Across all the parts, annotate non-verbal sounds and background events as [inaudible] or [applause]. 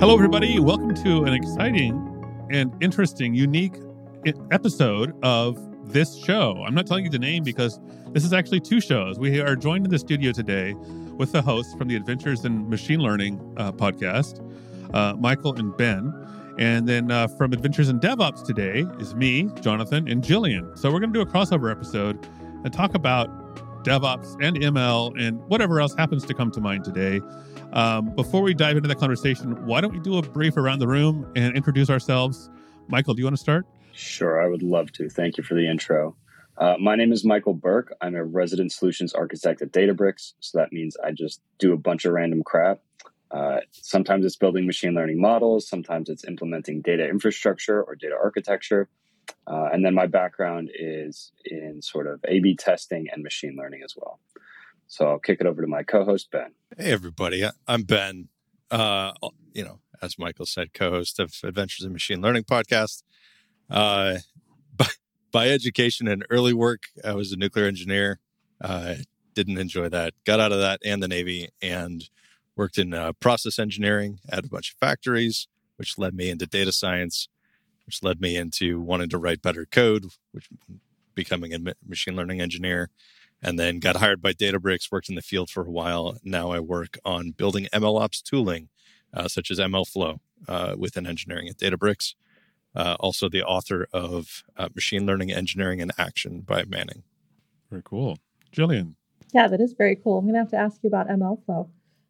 Hello, everybody. Welcome to an exciting and interesting, unique episode of this show. I'm not telling you the name because this is actually two shows. We are joined in the studio today with the hosts from the Adventures in Machine Learning uh, podcast, uh, Michael and Ben. And then uh, from Adventures in DevOps today is me, Jonathan, and Jillian. So we're going to do a crossover episode and talk about DevOps and ML and whatever else happens to come to mind today. Um, before we dive into that conversation, why don't we do a brief around the room and introduce ourselves? Michael, do you want to start? Sure, I would love to. Thank you for the intro. Uh, my name is Michael Berk. I'm a resident solutions architect at Databricks. So that means I just do a bunch of random crap. Uh, sometimes it's building machine learning models, sometimes it's implementing data infrastructure or data architecture. Uh, and then my background is in sort of A B testing and machine learning as well. So I'll kick it over to my co host, Ben. Hey, everybody. I'm Ben. Uh, you know, as Michael said, co host of Adventures in Machine Learning podcast. Uh, by, by education and early work, I was a nuclear engineer. Uh, didn't enjoy that. Got out of that and the Navy and worked in uh, process engineering at a bunch of factories, which led me into data science, which led me into wanting to write better code, which becoming a machine learning engineer and then got hired by Databricks, worked in the field for a while. Now I work on building MLOps tooling, uh, such as MLflow uh, within engineering at Databricks. Uh, also, the author of uh, Machine Learning Engineering in Action by Manning. Very cool. Jillian. Yeah, that is very cool. I'm going to have to ask you about MLflow.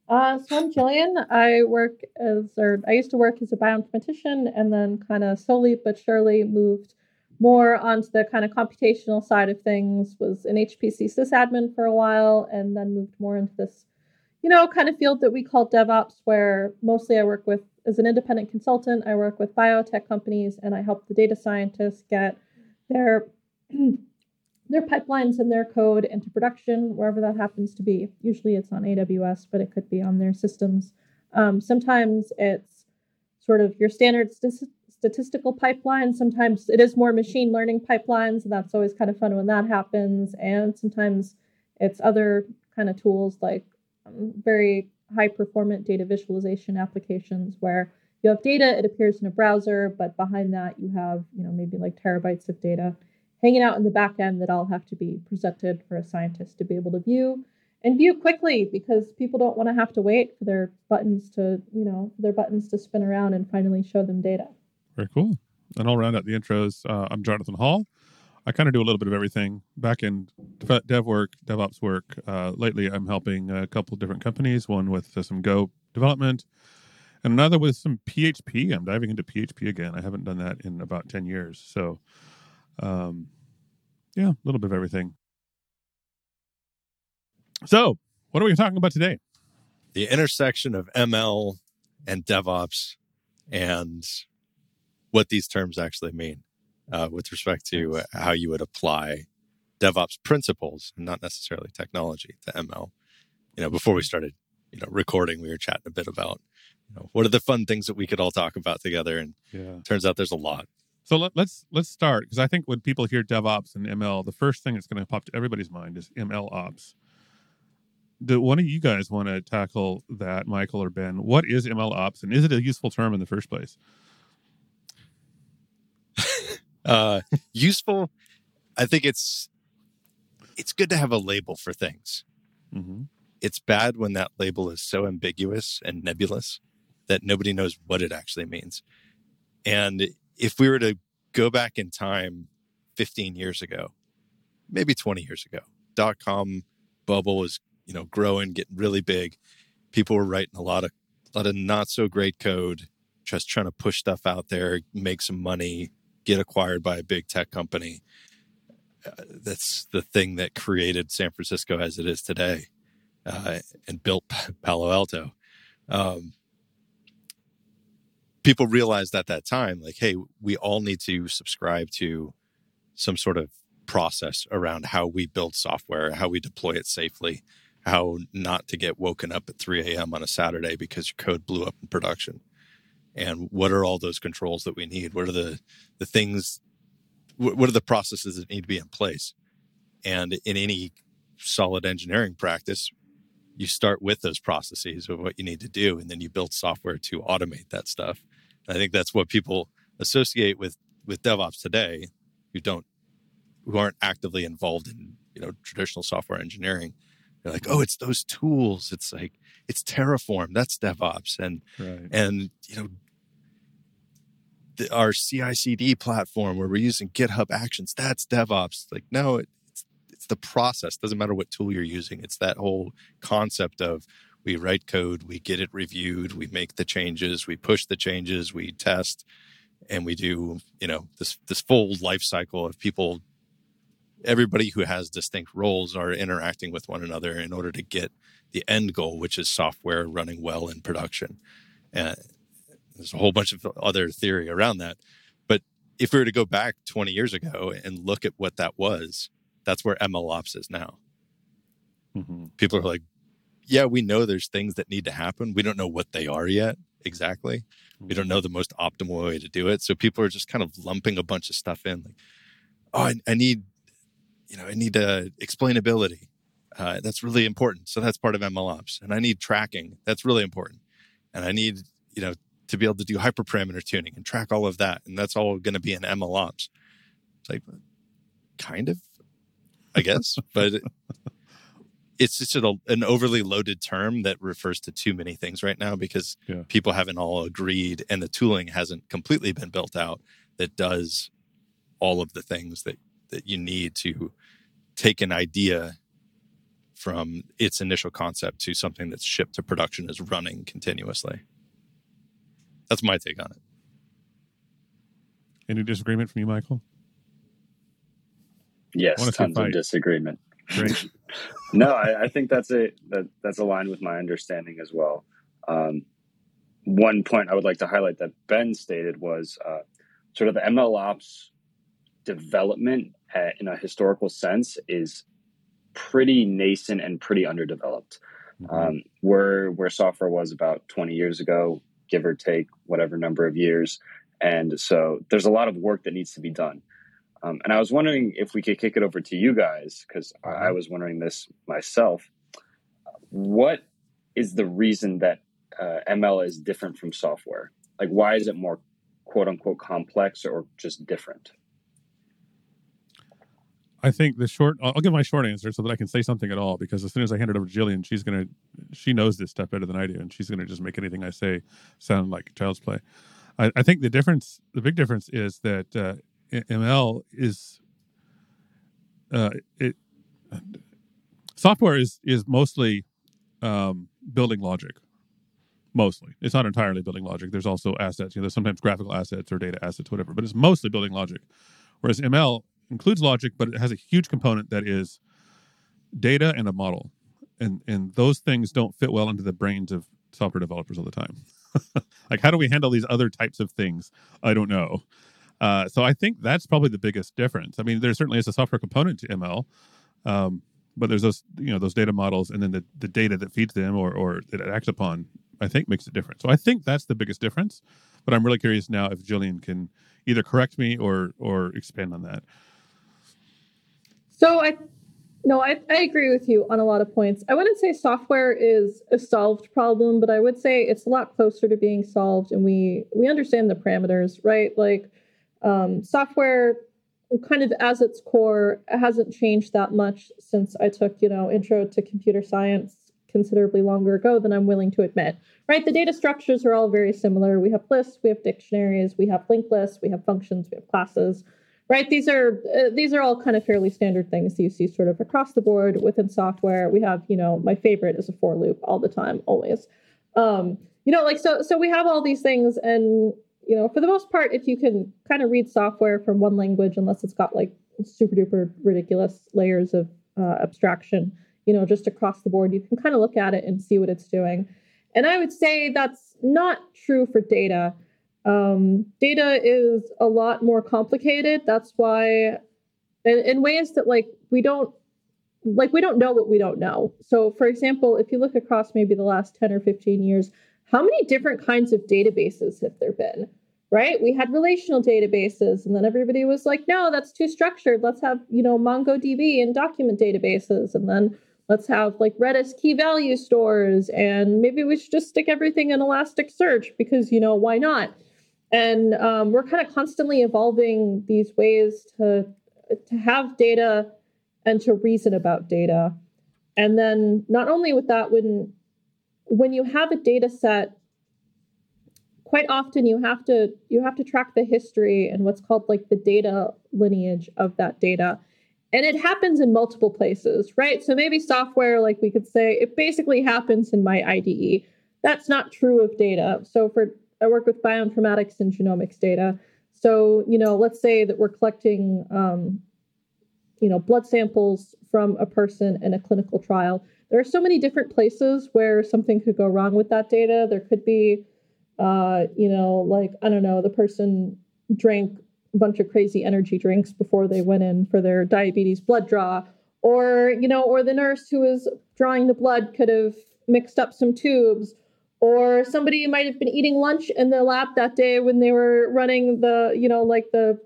Uh, so I'm Jillian. I work as, or I used to work as a bioinformatician and then kind of slowly but surely moved more onto the kind of computational side of things, was an HPC sysadmin for a while, and then moved more into this, you know, kind of field that we call DevOps, where mostly I work with, as an independent consultant, I work with biotech companies and I help the data scientists get their [clears throat] their pipelines and their code into production wherever that happens to be. Usually it's on AWS, but it could be on their systems. Um, sometimes it's sort of your standard st- statistical pipelines. Sometimes it is more machine learning pipelines, and that's always kind of fun when that happens. And sometimes it's other kind of tools like um, very high performant data visualization applications where you have data, it appears in a browser, but behind that you have, you know, maybe like terabytes of data hanging out in the back end that all have to be presented for a scientist to be able to view and view quickly because people don't want to have to wait for their buttons to, you know, their buttons to spin around and finally show them data. Very cool. And I'll round out the intros. Uh, I'm Jonathan Hall. I kind of do a little bit of everything back in dev work, DevOps work. Uh, lately, I'm helping a couple different companies, one with uh, some Go development and another with some PHP. I'm diving into PHP again. I haven't done that in about 10 years. So, um, yeah, a little bit of everything. So, what are we talking about today? The intersection of ML and DevOps and what these terms actually mean uh, with respect to uh, how you would apply DevOps principles, and not necessarily technology, to ML. You know, before we started, you know, recording, we were chatting a bit about, you know, what are the fun things that we could all talk about together, and yeah. turns out there's a lot. So let, us let's, let's start because I think when people hear DevOps and ML, the first thing that's going to pop to everybody's mind is ML ops. Do one of you guys want to tackle that, Michael or Ben? What is ML ops, and is it a useful term in the first place? Uh, useful. I think it's it's good to have a label for things. Mm-hmm. It's bad when that label is so ambiguous and nebulous that nobody knows what it actually means. And if we were to go back in time 15 years ago, maybe 20 years ago, dot com bubble was, you know, growing, getting really big. People were writing a lot of a lot of not so great code, just trying to push stuff out there, make some money, get acquired by a big tech company. Uh, that's the thing that created San Francisco as it is today uh, and built Palo Alto. Um, people realized at that time, like, hey, we all need to subscribe to some sort of process around how we build software, how we deploy it safely, how not to get woken up at 3 a.m. on a Saturday because your code blew up in production and what are all those controls that we need what are the the things what are the processes that need to be in place and in any solid engineering practice you start with those processes of what you need to do, and then you build software to automate that stuff. And I think that's what people associate with with DevOps today, who don't who aren't actively involved in you know traditional software engineering. They're like, oh, it's those tools. It's like it's Terraform. That's DevOps, and right. and you know the, our CI/CD platform where we're using GitHub Actions. That's DevOps. Like, no, it, it's it's the process. Doesn't matter what tool you're using. It's that whole concept of we write code, we get it reviewed, we make the changes, we push the changes, we test, and we do you know this this full life cycle of people. Everybody who has distinct roles are interacting with one another in order to get the end goal, which is software running well in production. And there's a whole bunch of other theory around that. But if we were to go back 20 years ago and look at what that was, that's where ML ops is now. Mm-hmm. People are like, yeah, we know there's things that need to happen. We don't know what they are yet exactly. We don't know the most optimal way to do it. So people are just kind of lumping a bunch of stuff in like, oh, I, I need, you know, I need uh, explainability. Uh, that's really important. So that's part of ML ops. And I need tracking. That's really important. And I need, you know, to be able to do hyperparameter tuning and track all of that. And that's all going to be in ML ops. It's like, kind of, I guess, [laughs] but it's just a, an overly loaded term that refers to too many things right now because yeah. people haven't all agreed and the tooling hasn't completely been built out that does all of the things that, that you need to take an idea from its initial concept to something that's shipped to production is running continuously. That's my take on it. Any disagreement from you, Michael? Yes, tons of disagreement. Great. [laughs] no, I, I, think that's a that, that's aligned with my understanding as well. Um, one point I would like to highlight that Ben stated was uh, sort of the ML ops development at, in a historical sense is pretty nascent and pretty underdeveloped. Mm-hmm. Um, where where software was about 20 years ago, give or take whatever number of years. And so there's a lot of work that needs to be done. Um, and I was wondering if we could kick it over to you guys, because I mm-hmm. was wondering this myself. What is the reason that uh, ML is different from software? Like, why is it more quote unquote complex or just different? I think the short, I'll give my short answer so that I can say something at all. Because as soon as I hand it over to Jillian, she's gonna, she knows this stuff better than I do, and she's gonna just make anything I say sound like child's play. I, I think the difference, the big difference, is that uh, ML is, uh, it, software is is mostly um, building logic. Mostly, it's not entirely building logic. There's also assets. You know, there's sometimes graphical assets or data assets, whatever. But it's mostly building logic. Whereas ML includes logic, but it has a huge component that is data and a model. And and those things don't fit well into the brains of software developers all the time. [laughs] like how do we handle these other types of things? I don't know. Uh, so I think that's probably the biggest difference. I mean, there certainly is a software component to ML, um, but there's those you know those data models and then the, the data that feeds them or or that it acts upon. I think makes a difference. So I think that's the biggest difference. But I'm really curious now if Jillian can either correct me or or expand on that. So I no, I, I agree with you on a lot of points. I wouldn't say software is a solved problem, but I would say it's a lot closer to being solved and we we understand the parameters, right? Like um, software kind of as its core hasn't changed that much since I took, you know, intro to computer science considerably longer ago than I'm willing to admit. Right? The data structures are all very similar. We have lists, we have dictionaries, we have linked lists, we have functions, we have classes right these are uh, these are all kind of fairly standard things you see sort of across the board within software. We have you know my favorite is a for loop all the time always. Um you know like so so we have all these things and you know for the most part if you can kind of read software from one language unless it's got like super duper ridiculous layers of uh, abstraction you know just across the board you can kind of look at it and see what it's doing. And i would say that's not true for data um, data is a lot more complicated. That's why, in, in ways that like we don't like we don't know what we don't know. So, for example, if you look across maybe the last 10 or 15 years, how many different kinds of databases have there been? Right? We had relational databases, and then everybody was like, no, that's too structured. Let's have, you know, MongoDB and document databases. And then let's have like Redis key value stores, and maybe we should just stick everything in Elasticsearch because, you know, why not? And um, we're kind of constantly evolving these ways to to have data and to reason about data. And then not only with that, when when you have a data set, quite often you have to you have to track the history and what's called like the data lineage of that data. And it happens in multiple places right? So maybe software like we could say it basically happens in my ide that's not true of data. So for i work with bioinformatics and genomics data. So you know let's say that we're collecting um, you know blood samples from a person in a clinical trial. There are so many different places where something could go wrong with that data. There could be uh, you know like i don't know the person drank a bunch of crazy energy drinks before they went in for their diabetes blood draw. Or you know or the nurse who was drawing the blood could have mixed up some tubes or somebody might have been eating lunch in the lab that day when they were running the you know like the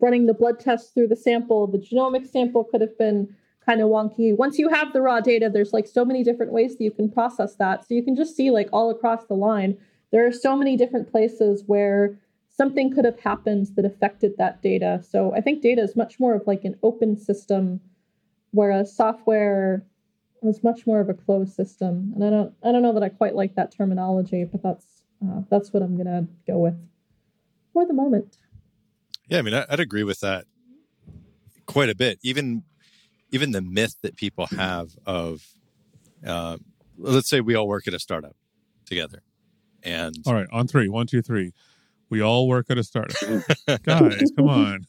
running the blood test through the sample. The genomic sample could have been kind of wonky. Once you have the raw data there's like so many different ways that you can process that. So you can just see like all across the line there are so many different places where something could have happened that affected that data. So I think data is much more of like an open system, whereas software is much more of a closed system. And I don't I don't know that I quite like that terminology, but that's uh, that's what I'm gonna go with for the moment. Yeah, I mean, I'd agree with that quite a bit. Even even the myth that people have of, uh, let's say we all work at a startup together, and all right, on three, one, two, three. We all work at a startup. [laughs] Guys, come on.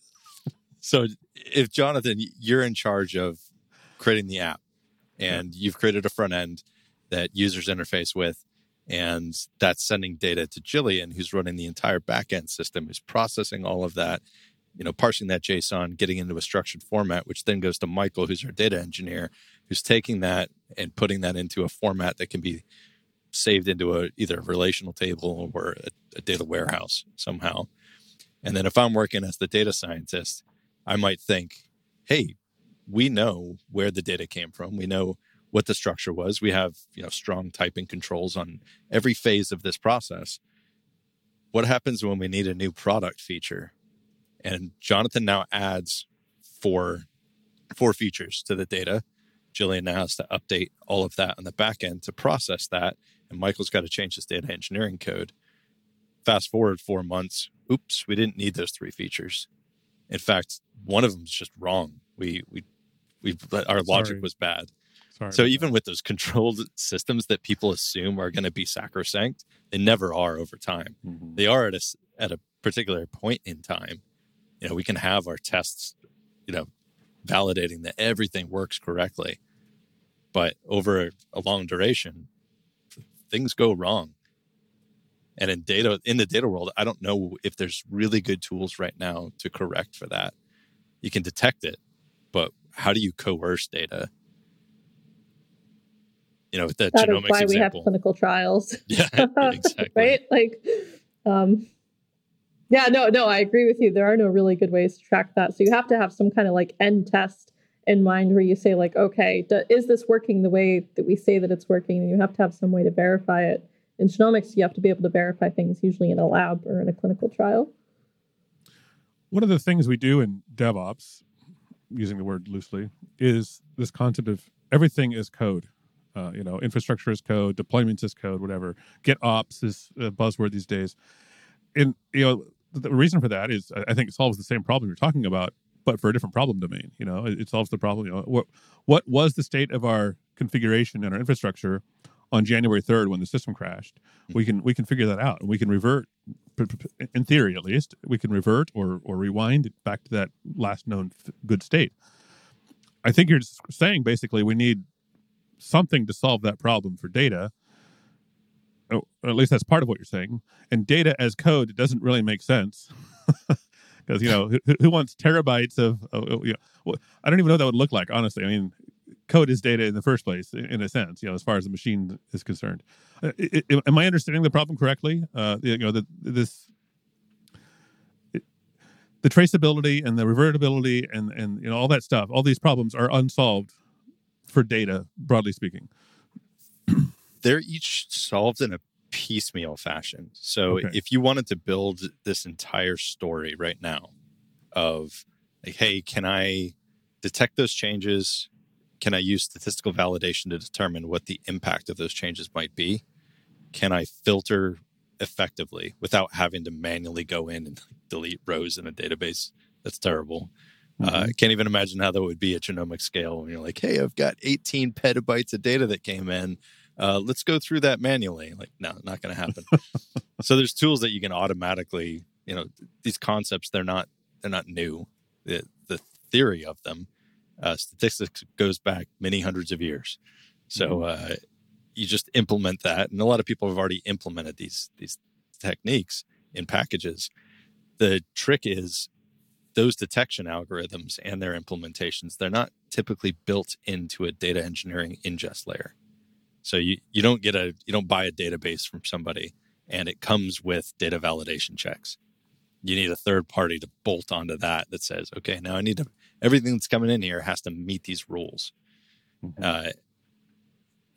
So if Jonathan, you're in charge of creating the app and you've created a front end that users interface with, and that's sending data to Jillian, who's running the entire backend system, who's processing all of that, you know, parsing that JSON, getting into a structured format, which then goes to Michael, who's our data engineer, who's taking that and putting that into a format that can be saved into a either a relational table or a, a data warehouse somehow. And then if I'm working as the data scientist, I might think, hey, we know where the data came from. We know what the structure was. We have, you know, strong typing controls on every phase of this process. What happens when we need a new product feature? And Jonathan now adds four four features to the data. Jillian now has to update all of that on the back end to process that and Michael's got to change his data engineering code. Fast forward four months, oops, we didn't need those three features. In fact, one of them is just wrong. We we we our logic was bad. Sorry so even that. with those controlled [laughs] systems that people assume are going to be sacrosanct, they never are over time. Mm-hmm. They are at a at a particular point in time. You know, we can have our tests, you know, validating that everything works correctly, but over a long duration, things go wrong. And in data in the data world, I don't know if there's really good tools right now to correct for that. You can detect it, but how do you coerce data? You know, that that genomics is why example. we have clinical trials. [laughs] Yeah, exactly. [laughs] right? Like, um, yeah, no, no, I agree with you. There are no really good ways to track that. So you have to have some kind of like end test in mind where you say like okay do, is this working the way that we say that it's working and you have to have some way to verify it in genomics you have to be able to verify things usually in a lab or in a clinical trial one of the things we do in devops using the word loosely is this concept of everything is code uh, you know infrastructure is code deployments is code whatever GitOps is a buzzword these days and you know the reason for that is i think it solves the same problem you're talking about but for a different problem domain. You know, it, it, solves the problem. You know, what what was the state of our configuration and our infrastructure on January third when the system crashed? Mm-hmm. We can we can figure that out, and we can revert. In theory, at least, we can revert or or rewind back to that last known good state. I think you're saying basically we need something to solve that problem for data. Or at least that's part of what you're saying. And data as code it doesn't really make sense. [laughs] because you know who, who, wants terabytes of, of, you know I don't even know what that would look like honestly. I mean, code is data in the first place in a sense, you know, as far as the machine is concerned. Uh, am I understanding the problem correctly? Uh, you know, the, this the traceability and the revertibility and and you know all that stuff, all these problems are unsolved for data, broadly speaking? [clears throat] They're each solved in a piecemeal fashion. So okay. if you wanted to build this entire story right now of like, hey, can I detect those changes? Can I use statistical validation to determine what the impact of those changes might be? Can I filter effectively without having to manually go in and delete rows in a database? That's terrible. Uh, mm-hmm. Uh, I can't even imagine how that would be at genomic scale when you're like, hey, I've got 18 petabytes of data that came in. Uh, let's go through that manually. Like, no, not going to happen. [laughs] so there's tools that you can automatically, you know, these concepts they're not they're not new. The the theory of them, uh, statistics goes back many hundreds of years. So mm-hmm. uh, you just implement that, and a lot of people have already implemented these these techniques in packages. The trick is those detection algorithms and their implementations, they're not typically built into a data engineering ingest layer. So you, you don't get a you don't buy a database from somebody and it comes with data validation checks. You need a third party to bolt onto that that says, okay, now I need to everything that's coming in here has to meet these rules. Mm-hmm. Uh,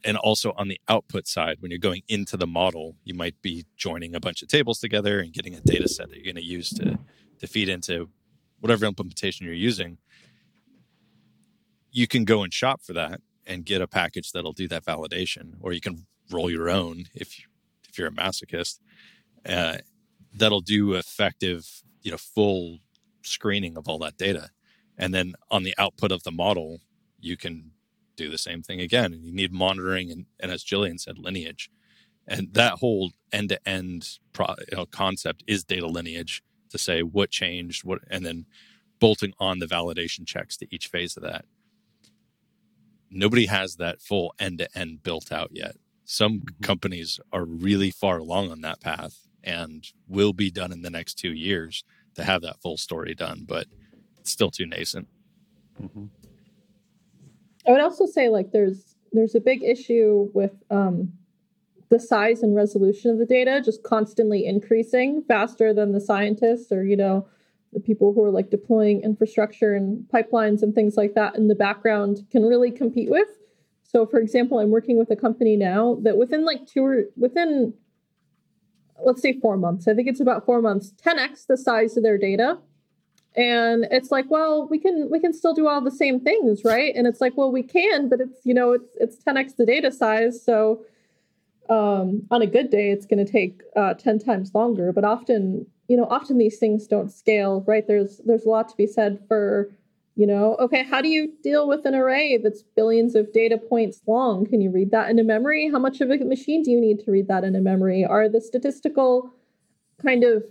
and also on the output side, when you're going into the model, you might be joining a bunch of tables together and getting a data set that you're going to use to to feed into whatever implementation you're using, you can go and shop for that and get a package that'll do that validation, or you can roll your own if you, if you're a masochist. Uh, that'll do effective, you know, full screening of all that data, and then on the output of the model, you can do the same thing again. And you need monitoring and, and as Jillian said, lineage, and that whole end-to-end pro, you know, concept is data lineage to say what changed, what, and then bolting on the validation checks to each phase of that. Nobody has that full end to end built out yet. Some mm-hmm. companies are really far along on that path and will be done in the next two years to have that full story done, but still too nascent. Mm-hmm. I would also say like there's there's a big issue with um, the size and resolution of the data just constantly increasing faster than the scientists or you know the people who are like deploying infrastructure and pipelines and things like that in the background can really compete with so for example i'm working with a company now that within like two or within let's say four months i think it's about four months 10x the size of their data and it's like well we can we can still do all the same things right and it's like well we can but it's you know it's it's 10x the data size so um, on a good day, it's going to take uh, ten times longer. But often, you know, often these things don't scale, right? There's there's a lot to be said for, you know, okay, how do you deal with an array that's billions of data points long? Can you read that in a memory? How much of a machine do you need to read that in a memory? Are the statistical kind of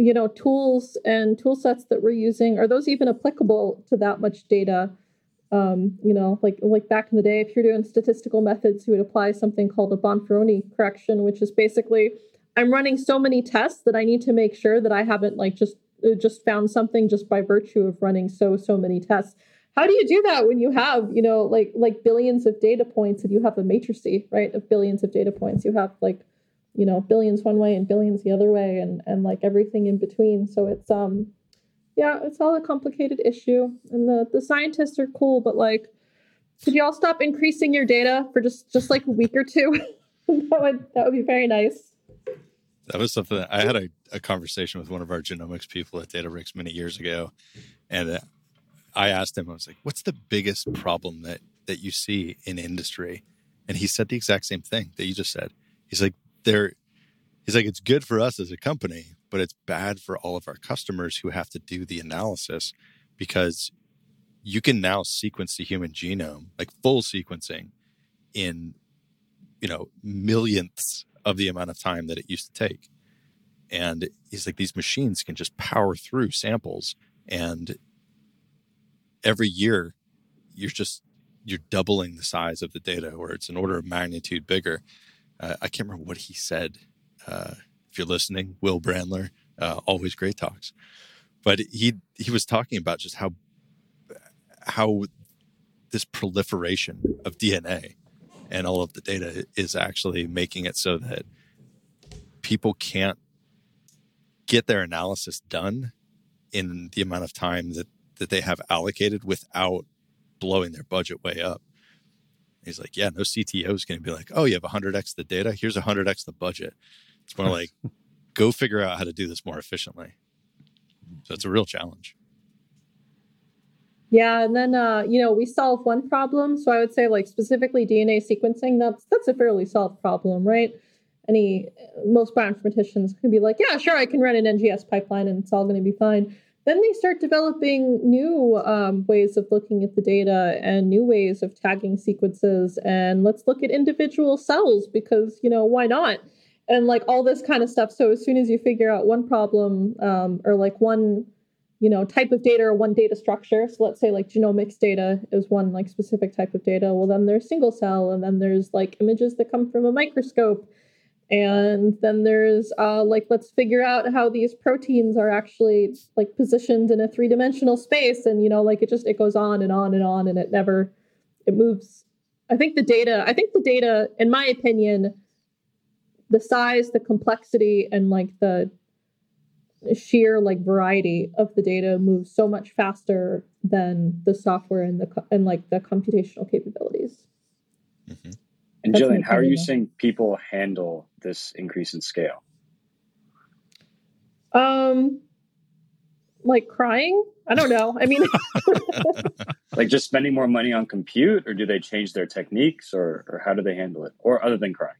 you know tools and tool sets that we're using are those even applicable to that much data um, you know, like like back in the day, if you're doing statistical methods, you would apply something called a Bonferroni correction, which is basically I'm running so many tests that I need to make sure that I haven't like just uh, just found something just by virtue of running so so many tests. How do you do that when you have you know like like billions of data points and you have a matrix right of billions of data points? You have like you know billions one way and billions the other way and and like everything in between. So it's um yeah, it's all a complicated issue. And the, the scientists are cool, but like, could you all stop increasing your data for just just like a week or two? [laughs] that would that would be very nice. That was something that I had a, a conversation with one of our genomics people at Databricks many years ago, and uh, I asked him, I was like, "What's the biggest problem that that you see in industry?" And he said the exact same thing that you just said. He's like, "There, he's like, it's good for us as a company, but it's bad for all of our customers who have to do the analysis because you can now sequence the human genome, like full sequencing, in you know millionths of the amount of time that it used to take. And he's like, these machines can just power through samples, and every year you're just you're doubling the size of the data, or it's an order of magnitude bigger. Uh, I can't remember what he said. Uh, if you're listening, Will Brandler, uh, always great talks. But he he was talking about just how how this proliferation of DNA and all of the data is actually making it so that people can't get their analysis done in the amount of time that that they have allocated without blowing their budget way up. He's like, yeah, no CTO is going to be like, oh, you have 100x the data. Here's 100x the budget. It's more like, [laughs] go figure out how to do this more efficiently. So it's a real challenge. Yeah, and then uh, you know we solve one problem. So I would say like specifically DNA sequencing. That's that's a fairly solved problem, right? Any most bioinformaticians can be like, yeah, sure, I can run an NGS pipeline and it's all going to be fine. Then they start developing new um, ways of looking at the data and new ways of tagging sequences. And let's look at individual cells because you know why not? And like all this kind of stuff. So as soon as you figure out one problem um, or like one you know type of data or one data structure so let's say like genomics data is one like specific type of data well then there's single cell and then there's like images that come from a microscope and then there's uh, like let's figure out how these proteins are actually like positioned in a three-dimensional space and you know like it just it goes on and on and on and it never it moves i think the data i think the data in my opinion the size the complexity and like the sheer like variety of the data moves so much faster than the software and the and like the computational capabilities. Mm-hmm. And That's Jillian, how are you seeing people handle this increase in scale? Um, like crying. I don't know. I mean, [laughs] like just spending more money on compute, or do they change their techniques, or or how do they handle it, or other than crying?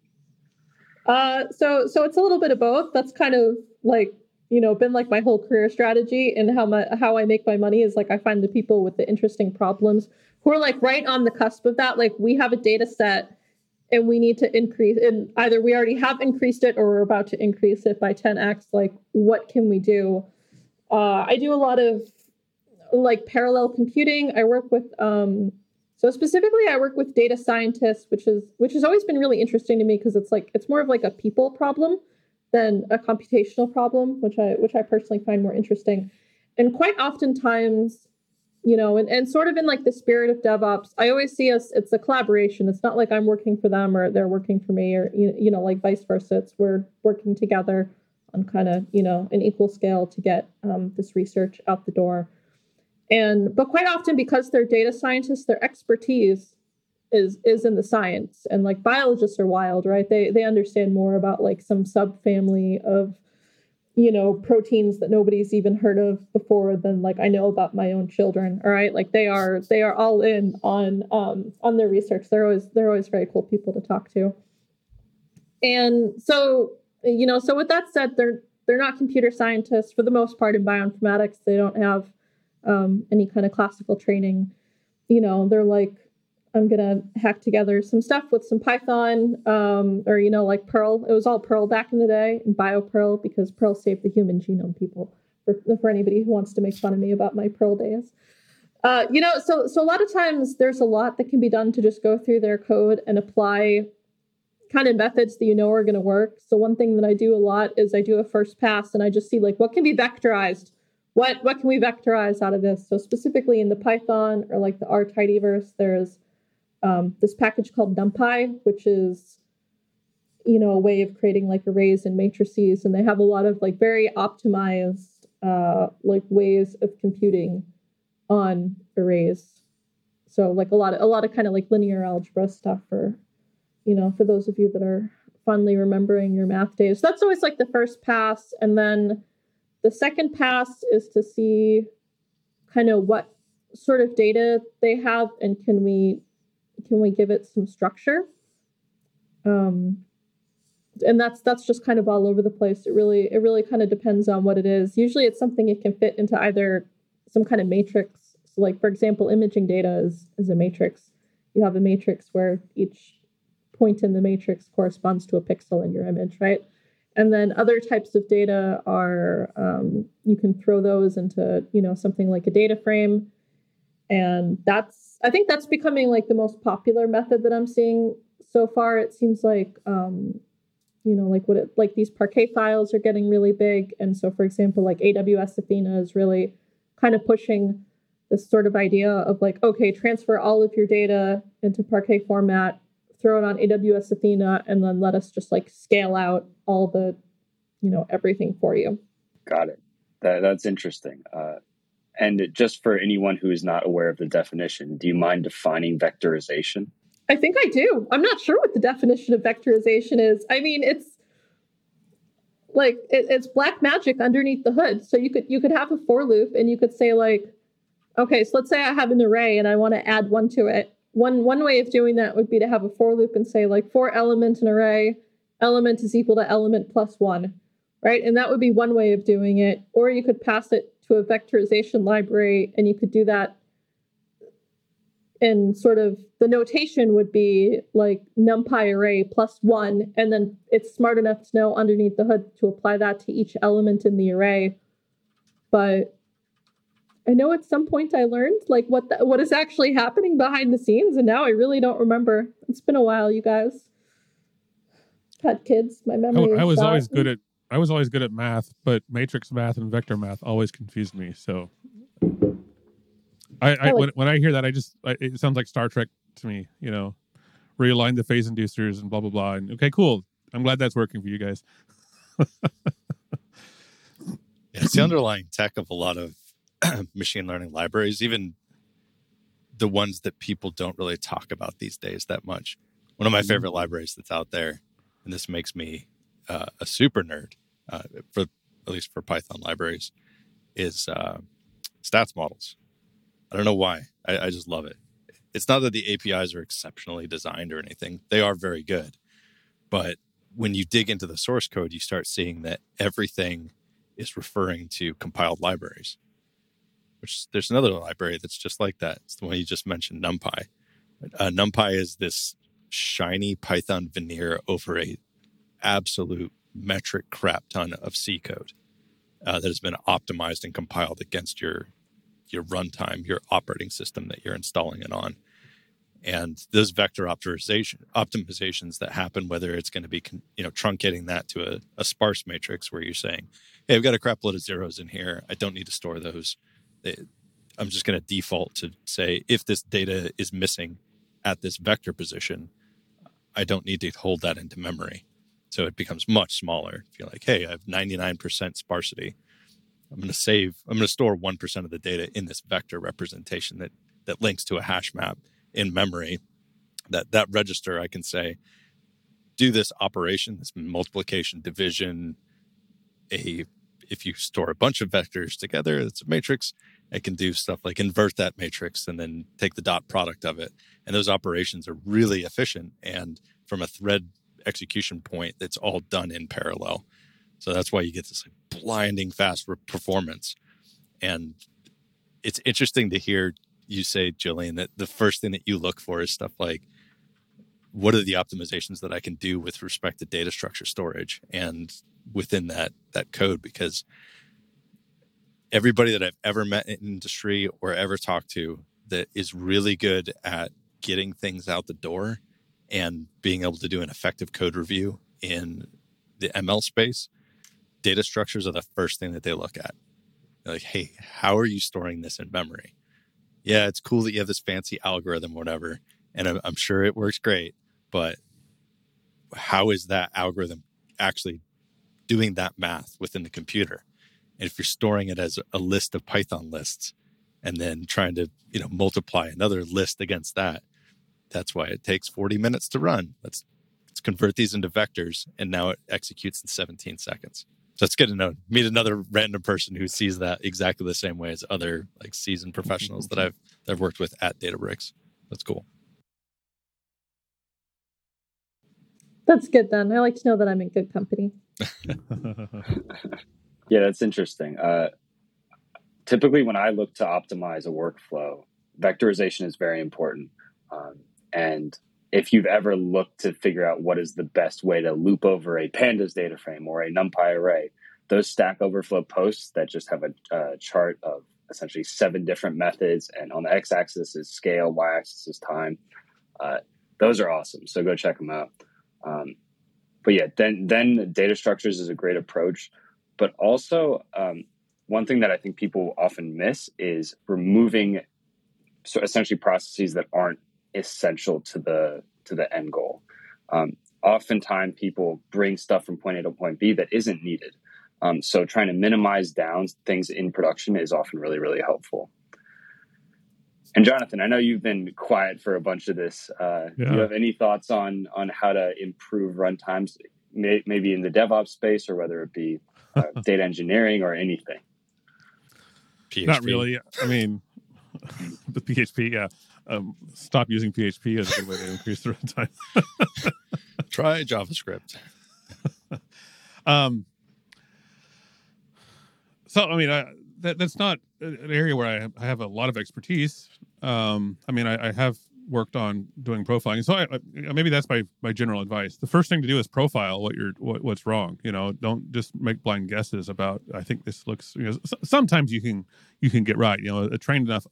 Uh, so so it's a little bit of both. That's kind of like you know been like my whole career strategy and how my how I make my money is like I find the people with the interesting problems who are like right on the cusp of that like we have a data set and we need to increase and either we already have increased it or we're about to increase it by 10x like what can we do uh, I do a lot of like parallel computing I work with um so specifically I work with data scientists which is which has always been really interesting to me because it's like it's more of like a people problem than a computational problem, which I which I personally find more interesting. And quite oftentimes, you know, and, and sort of in like the spirit of DevOps, I always see us, it's a collaboration. It's not like I'm working for them or they're working for me or, you, you know, like vice versa. It's we're working together on kind of, you know, an equal scale to get um, this research out the door. And, but quite often because they're data scientists, their expertise is is in the science and like biologists are wild right they they understand more about like some subfamily of you know proteins that nobody's even heard of before than like i know about my own children all right? Like they are they are all in on um on their research. They're always they're always very cool people to talk to. And so you know so with that said they're they're not computer scientists for the most part in bioinformatics. They don't have um, any kind of classical training. You know they're like I'm gonna hack together some stuff with some Python, um, or you know, like Perl. It was all Perl back in the day, and BioPerl because Perl saved the human genome. People, for, for anybody who wants to make fun of me about my Perl days, uh, you know. So, so a lot of times there's a lot that can be done to just go through their code and apply kind of methods that you know are going to work. So one thing that I do a lot is I do a first pass and I just see like what can be vectorized. What what can we vectorize out of this? So specifically in the Python or like the R tidyverse, there's um, this package called NumPy, which is you know a way of creating like arrays and matrices, and they have a lot of like very optimized uh, like ways of computing on arrays. So like a lot of a lot of kind of like linear algebra stuff for you know for those of you that are fondly remembering your math days. So that's always like the first pass, and then the second pass is to see kind of what sort of data they have and can we can we give it some structure? Um, and that's that's just kind of all over the place. It really it really kind of depends on what it is. Usually it's something it can fit into either some kind of matrix. So like for example imaging data is is a matrix. You have a matrix where each point in the matrix corresponds to a pixel in your image right? And then other types of data are um, you can throw those into you know something like a data frame and that's I think that's becoming like the most popular method that I'm seeing so far. It seems like, um, you know, like what it like these Parquet files are getting really big, and so for example, like AWS Athena is really kind of pushing this sort of idea of like, okay, transfer all of your data into Parquet format, throw it on AWS Athena, and then let us just like scale out all the, you know, everything for you. Got it. That, that's interesting. Uh, and just for anyone who is not aware of the definition, do you mind defining vectorization? I think I do. I'm not sure what the definition of vectorization is. I mean, it's like it, it's black magic underneath the hood. So you could you could have a for loop and you could say like, okay, so let's say I have an array and I want to add one to it. One one way of doing that would be to have a for loop and say like for element an array, element is equal to element plus one, right? And that would be one way of doing it. Or you could pass it to a vectorization library and you could do that. And sort of the notation would be like numpy array plus one and then it's smart enough to know underneath the hood to apply that to each element in the array. But i know at some point i learned like what the, what is actually happening behind the scenes and now i really don't remember. It's been a while you guys. Had kids my memory oh, I, I was always good at i was always good at math but matrix math and vector math always confused me so I, I, I when, when I hear that, I just I, it sounds like Star Trek to me. You know, realign the phase inducers and blah blah blah. And okay, cool. I'm glad that's working for you guys. [laughs] yeah, it's the underlying tech of a lot of [clears throat] machine learning libraries, even the ones that people don't really talk about these days that much. One of my mm-hmm. favorite libraries that's out there, and this makes me uh, a super nerd uh, for at least for Python libraries, is uh, stats models. I don't know why. I, I just love it. It's not that the APIs are exceptionally designed or anything, they are very good. But when you dig into the source code, you start seeing that everything is referring to compiled libraries. Which there's another library that's just like that. It's the one you just mentioned, NumPy. Uh, NumPy is this shiny Python veneer over a absolute metric crap ton of C code uh, that has been optimized and compiled against your your runtime, your operating system that you're installing it on. And those vector optimization optimizations that happen, whether it's going to be you know truncating that to a, a sparse matrix where you're saying, "Hey, I've got a crap load of zeros in here. I don't need to store those. I'm just going to default to say if this data is missing at this vector position, I don't need to hold that into memory. So it becomes much smaller. If you're like, hey, I have 99% sparsity, I'm going to save, I'm going to store 1% of the data in this vector representation that, that links to a hash map in memory. That, that register, I can say, do this operation, this multiplication, division, a, if you store a bunch of vectors together, it's a matrix. I can do stuff like invert that matrix and then take the dot product of it. And those operations are really efficient. And from a thread execution point, that's all done in parallel. So that's why you get this like blinding fast performance. And it's interesting to hear you say, Jillian, that the first thing that you look for is stuff like what are the optimizations that I can do with respect to data structure storage and within that that code because everybody that I've ever met in industry or ever talked to that is really good at getting things out the door and being able to do an effective code review in the ML space data structures are the first thing that they look at. They're like, hey, how are you storing this in memory? Yeah, it's cool that you have this fancy algorithm, whatever, and I'm, I'm sure it works great, but how is that algorithm actually doing that math within the computer? And if you're storing it as a list of Python lists and then trying to, you know, multiply another list against that, that's why it takes 40 minutes to run. Let's let's convert these into vectors and now it executes in 17 seconds. So it's good to know. Meet another random person who sees that exactly the same way as other like seasoned professionals that I've that I've worked with at Databricks. That's cool. That's good then. I like to know that I'm in good company. [laughs] yeah, that's interesting. Uh, typically, when I look to optimize a workflow, vectorization is very important. Um, and if you've ever looked to figure out what is the best way to loop over a pandas data frame or a numpy array those stack overflow posts that just have a, a chart of essentially seven different methods and on the x-axis is scale y-axis is time uh, those are awesome. So go check them out. Um, but yeah then then data structures is a great approach. But also um, one thing that i think people often miss is removing so essentially processes that aren't essential to the to the end goal. Um, oftentimes, people bring stuff from point A to point B that isn't needed. Um, so, trying to minimize down things in production is often really really helpful. And Jonathan, I know you've been quiet for a bunch of this. Uh, yeah. Do you have any thoughts on on how to improve runtimes, may, maybe in the DevOps space, or whether it be uh, [laughs] data engineering or anything? PHP. Not really. I mean, [laughs] the PHP, yeah. Um, stop using PHP as a good way to increase the runtime. [laughs] Try JavaScript. [laughs] um, so, I mean, I, that, that's not an area where I have, I have a lot of expertise. Um, I mean, I, I, have worked on doing profiling, so I, maybe that's my my general advice. The first thing to do is profile what you're what, what's wrong. You know, don't just make blind guesses about. I think this looks. You know, sometimes you can you can get right. You know, a trained enough,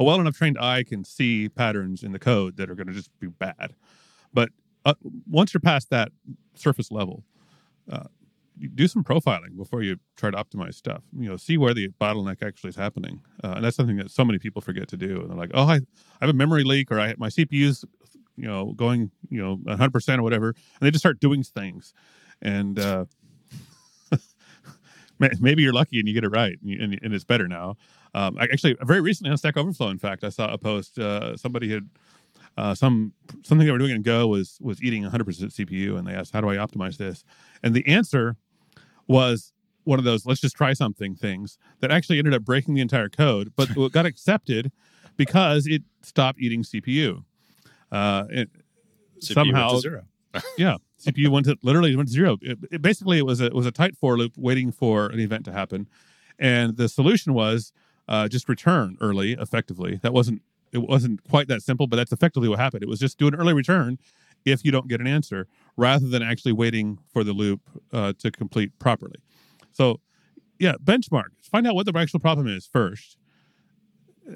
a well enough trained eye can see patterns in the code that are going to just be bad. But uh, once you're past that surface level, uh, do some profiling before you try to optimize stuff. You know, see where the bottleneck actually is happening, uh, and that's something that so many people forget to do. And they're like, "Oh, I, I have a memory leak, or I my CPU's, you know, going, you know, 100 percent or whatever," and they just start doing things, and uh, [laughs] maybe you're lucky and you get it right, and, and it's better now. Um, I, actually, very recently on Stack Overflow, in fact, I saw a post. Uh, somebody had uh, some something they were doing in Go was was eating 100% CPU, and they asked, "How do I optimize this?" And the answer was one of those let's just try something things that actually ended up breaking the entire code, but [laughs] got accepted because it stopped eating CPU. Uh, it, CPU somehow zero. [laughs] yeah, CPU went to literally went to zero. It, it, basically, it was a it was a tight for loop waiting for an event to happen, and the solution was uh, just return early, effectively. That wasn't it wasn't quite that simple, but that's effectively what happened. It was just do an early return if you don't get an answer rather than actually waiting for the loop uh, to complete properly. So, yeah, benchmark. Find out what the actual problem is first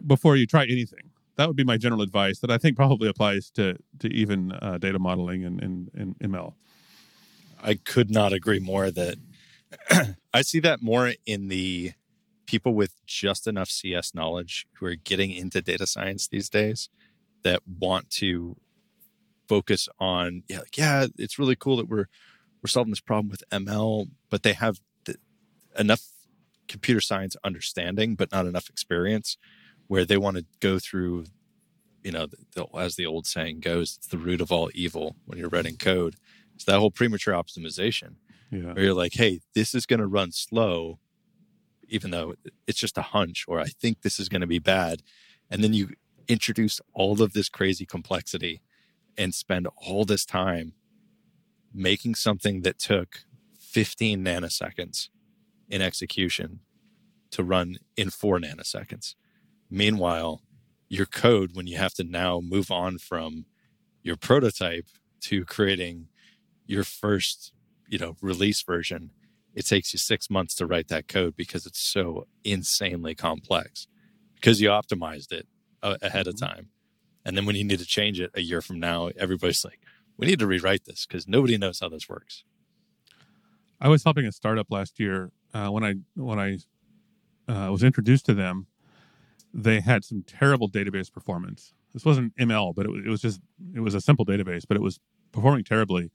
before you try anything. That would be my general advice that I think probably applies to to even uh, data modeling and, and, and ML. I could not agree more that [clears throat] I see that more in the people with just enough CS knowledge who are getting into data science these days that want to focus on yeah like, yeah it's really cool that we're we're solving this problem with ml but they have the, enough computer science understanding but not enough experience where they want to go through you know the, the, as the old saying goes it's the root of all evil when you're writing code it's that whole premature optimization yeah. where you're like hey this is going to run slow even though it's just a hunch or i think this is going to be bad and then you introduce all of this crazy complexity and spend all this time making something that took 15 nanoseconds in execution to run in four nanoseconds. Meanwhile, your code, when you have to now move on from your prototype to creating your first, you know, release version, it takes you six months to write that code because it's so insanely complex because you optimized it uh, ahead of mm-hmm. time. And then when you need to change it a year from now, everybody's like, we need to rewrite this because nobody knows how this works. I was helping a startup last year. Uh, when I when I uh, was introduced to them, they had some terrible database performance. This wasn't ML, but it, it was just it was a simple database, but it was performing terribly,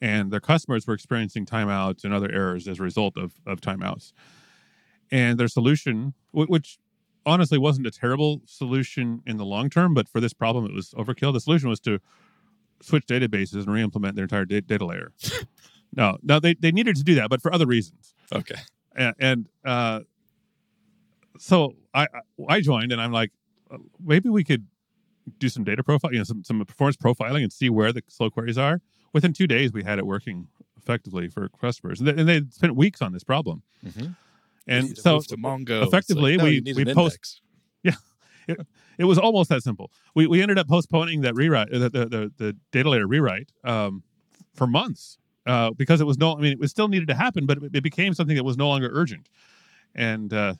and their customers were experiencing timeouts and other errors as a result of of timeouts. And their solution, which honestly wasn't a terrible solution in the long term, but for this problem, it was overkill. The solution was to switch databases and re-implement their entire data layer. [laughs] no, no, they, they needed to do that, but for other reasons. Okay. And, and uh, so I I joined, and I'm like, uh, maybe we could do some data profile, you know, some some performance profiling, and see where the slow queries are. Within two days, we had it working effectively for customers, and they, and they spent weeks on this problem. Mm-hmm. And so Mongo. effectively, like, no, we we post. [laughs] Yeah, it, it, was almost that simple. We we ended up postponing that rewrite, the the, the, the data layer rewrite, um, for months uh, because it was no. I mean, it was still needed to happen, but it, it became something that was no longer urgent, and uh,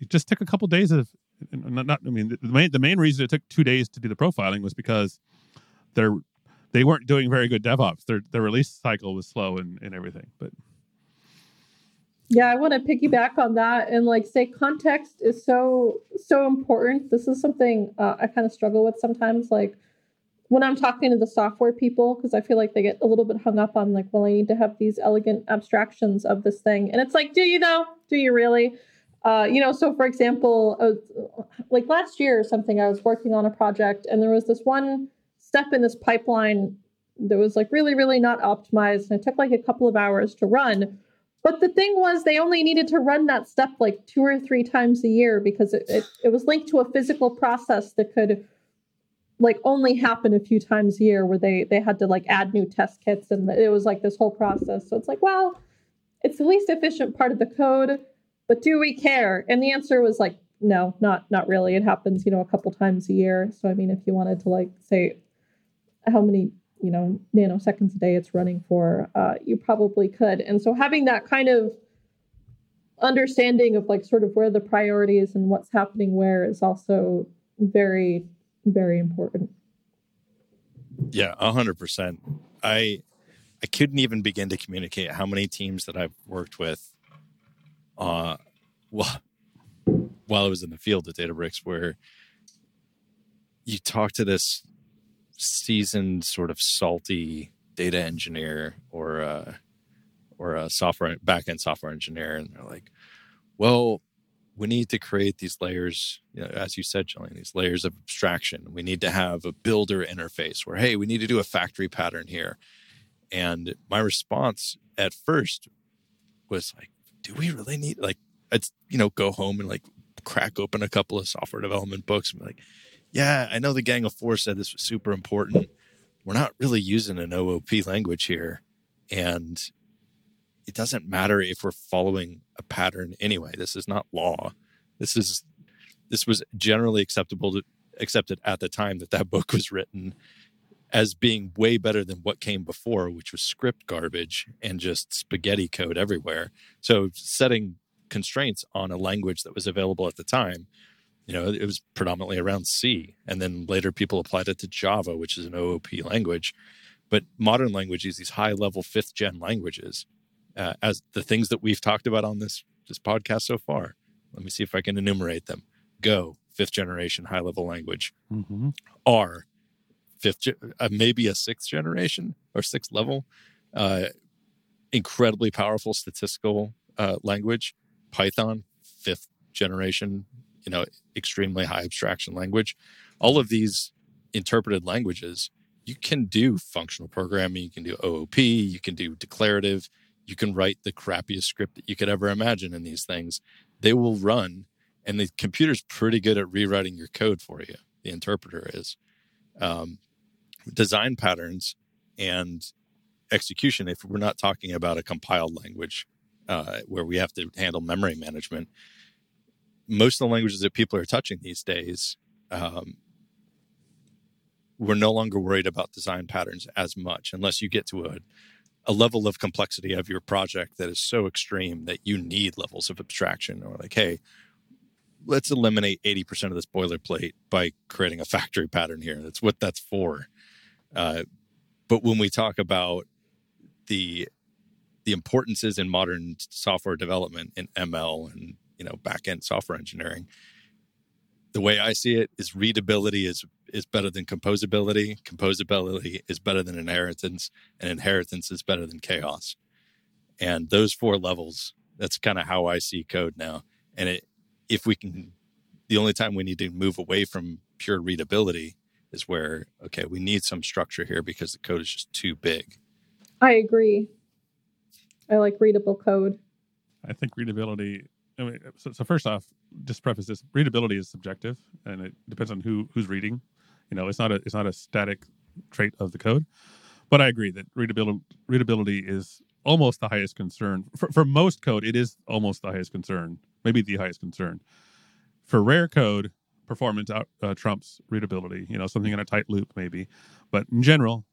it just took a couple days of. Not, not I mean, the main the main reason it took two days to do the profiling was because they're they weren't doing very good DevOps. Their their release cycle was slow and, and everything, but yeah, I want to piggyback on that and like say context is so so important. This is something uh, I kind of struggle with sometimes. Like when I'm talking to the software people, because I feel like they get a little bit hung up on like, well, I need to have these elegant abstractions of this thing, and it's like, do you though? Do you really? Uh, you know, so for example, uh, like last year or something, I was working on a project and there was this one step in this pipeline that was like really, really not optimized. And it took like a couple of hours to run. But the thing was, they only needed to run that step like two or three times a year because it, it, it was linked to a physical process that could like only happen a few times a year where they they had to like add new test kits and it was like this whole process so it's like well it's the least efficient part of the code but do we care and the answer was like no not not really it happens you know a couple times a year so i mean if you wanted to like say how many you know nanoseconds a day it's running for uh, you probably could and so having that kind of understanding of like sort of where the priority is and what's happening where is also very very important. Yeah, a hundred percent. I I couldn't even begin to communicate how many teams that I've worked with uh well while I was in the field at Databricks where you talk to this seasoned sort of salty data engineer or uh or a software backend software engineer and they're like, well, we need to create these layers, you know, as you said, Jillian, these layers of abstraction. We need to have a builder interface where, hey, we need to do a factory pattern here. And my response at first was like, do we really need like I'd you know go home and like crack open a couple of software development books and be like, yeah, I know the Gang of Four said this was super important. We're not really using an OOP language here. And it doesn't matter if we're following a pattern anyway. This is not law. This is this was generally acceptable to, accepted at the time that that book was written as being way better than what came before, which was script garbage and just spaghetti code everywhere. So setting constraints on a language that was available at the time, you know, it was predominantly around C, and then later people applied it to Java, which is an OOP language. But modern languages, these high level fifth gen languages, uh, as the things that we've talked about on this this podcast so far. Let me see if I can enumerate them. Go, fifth generation high level language. Mm-hmm. R, fifth, uh, maybe a sixth generation or sixth level, uh, incredibly powerful statistical uh, language. Python, fifth generation, you know, extremely high abstraction language. All of these interpreted languages, you can do functional programming, you can do OOP, you can do declarative, you can write the crappiest script that you could ever imagine in these things. They will run, and the computer's pretty good at rewriting your code for you. The interpreter is. Um, design patterns and execution, if we're not talking about a compiled language uh, where we have to handle memory management, most of the languages that people are touching these days, um, we're no longer worried about design patterns as much unless you get to a a level of complexity of your project that is so extreme that you need levels of abstraction or like hey let's eliminate 80% of this boilerplate by creating a factory pattern here. That's what that's for. Uh, but when we talk about the the importances in modern software development in ml and you know back end software engineering the way I see it is readability is is better than composability. Composability is better than inheritance, and inheritance is better than chaos. And those four levels, that's kind of how I see code now. And it, if we can, the only time we need to move away from pure readability is where okay, we need some structure here because the code is just too big. I agree. I like readable code. I think readability I mean, so, so, first off, just preface this: readability is subjective, and it depends on who who's reading. You know, it's not a it's not a static trait of the code. But I agree that readability readability is almost the highest concern for, for most code. It is almost the highest concern, maybe the highest concern. For rare code, performance out, uh, trumps readability. You know, something in a tight loop, maybe. But in general,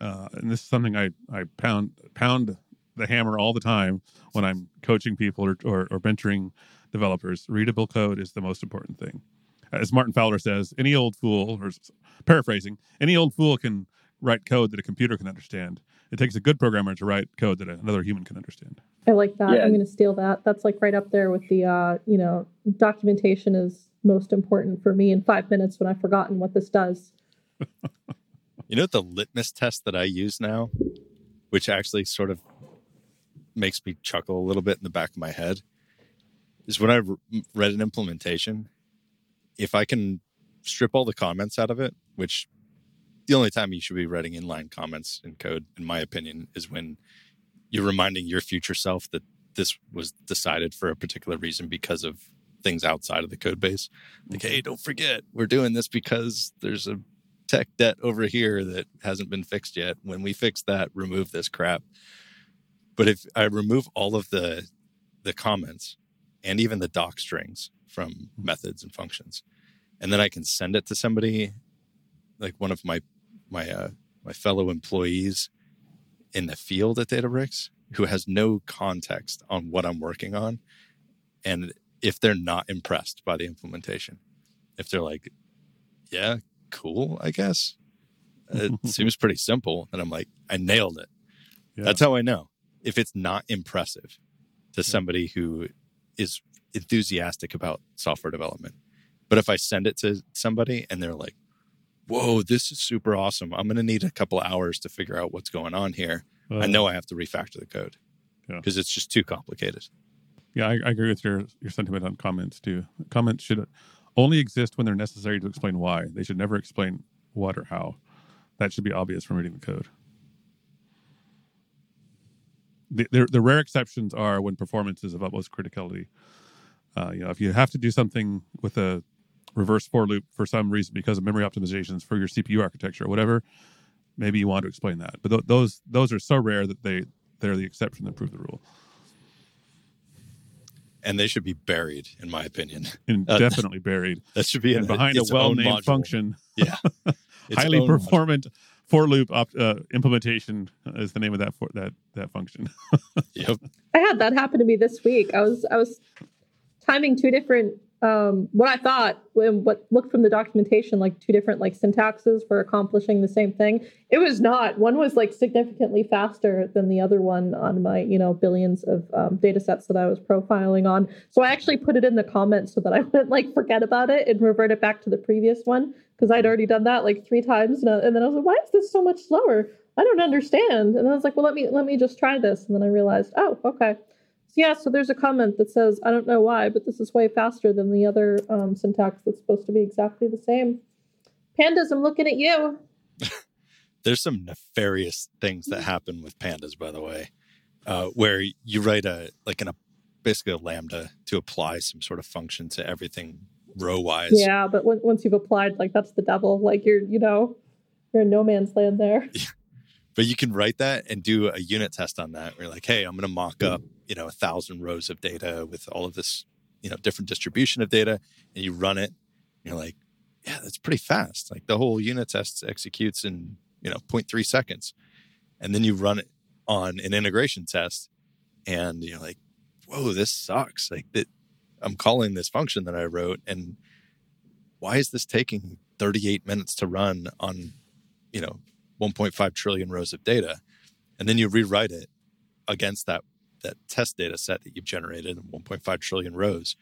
uh, and this is something I I pound pound the hammer all the time when I'm coaching people or, or, or mentoring developers. Readable code is the most important thing. As Martin Fowler says, any old fool, or paraphrasing, any old fool can write code that a computer can understand. It takes a good programmer to write code that another human can understand. I like that. Yeah. I'm going to steal that. That's like right up there with the, uh, you know, documentation is most important for me in five minutes when I've forgotten what this does. [laughs] you know, the litmus test that I use now, which actually sort of makes me chuckle a little bit in the back of my head is when I read an implementation, if I can strip all the comments out of it, which the only time you should be writing inline comments in code, in my opinion, is when you're reminding your future self that this was decided for a particular reason because of things outside of the code base. Like, mm-hmm. hey, don't forget, we're doing this because there's a tech debt over here that hasn't been fixed yet. When we fix that, remove this crap. But if I remove all of the the comments and even the doc strings from methods and functions, and then I can send it to somebody, like one of my my uh, my fellow employees in the field at Databricks, who has no context on what I'm working on, and if they're not impressed by the implementation, if they're like, "Yeah, cool, I guess," it [laughs] seems pretty simple, and I'm like, "I nailed it." Yeah. That's how I know if it's not impressive to somebody who is enthusiastic about software development. But if I send it to somebody and they're like, whoa, this is super awesome. I'm going to need a couple hours to figure out what's going on here. Uh, I know I have to refactor the code because yeah. it's just too complicated. Yeah, I, I, agree with your, your sentiment on comments too. Comments should only exist when they're necessary to explain why. They should never explain what or how. That should be obvious from reading the code. The, the, the rare exceptions are when performance is of utmost criticality. Uh, you know, if you have to do something with a reverse for loop for some reason because of memory optimizations for your CPU architecture or whatever, maybe you want to explain that. But th- those those are so rare that they they're the exception that prove the rule. And they should be buried, in my opinion. And uh, definitely buried. [laughs] That should be in, behind a well-named function. Yeah, [laughs] highly performant module. For loop op, uh, implementation is the name of that for, that that function. [laughs] yep. I had that happen to me this week. I was I was timing two different um, what I thought when what looked from the documentation like two different like syntaxes for accomplishing the same thing. It was not. One was like significantly faster than the other one on my you know billions of um, data sets that I was profiling on. So I actually put it in the comments so that I [laughs] wouldn't like forget about it and revert it back to the previous one because I'd already done that like three times. And, I, and then I was like, why is this so much slower? I don't understand. And I was like, well, let me let me just try this. And then I realized, oh, okay. So yeah, so there's a comment that says, I don't know why, but this is way faster than the other um, syntax that's supposed to be exactly the same. Pandas, I'm looking at you. [laughs] there's some nefarious things that happen with pandas, by the way, uh, where you write a like in a basically a lambda to apply some sort of function to everything row wise. Yeah, but when, once you've applied, like that's the devil. Like you're, you know, you're in no man's land there. [laughs] but you can write that and do a unit test on that. Where you're like, hey, I'm going to mock mm-hmm. up, you know, a thousand rows of data with all of this, you know, different distribution of data, and you run it. you're like, yeah, that's pretty fast. Like the whole unit test executes in you know 0.3 seconds, and then you run it on an integration test, and you're like, whoa, this sucks. Like that, I'm calling this function that I wrote, and why is this taking 38 minutes to run on, you know, 1.5 trillion rows of data, and then you rewrite it against that that test data set that you've generated 1.5 trillion rows.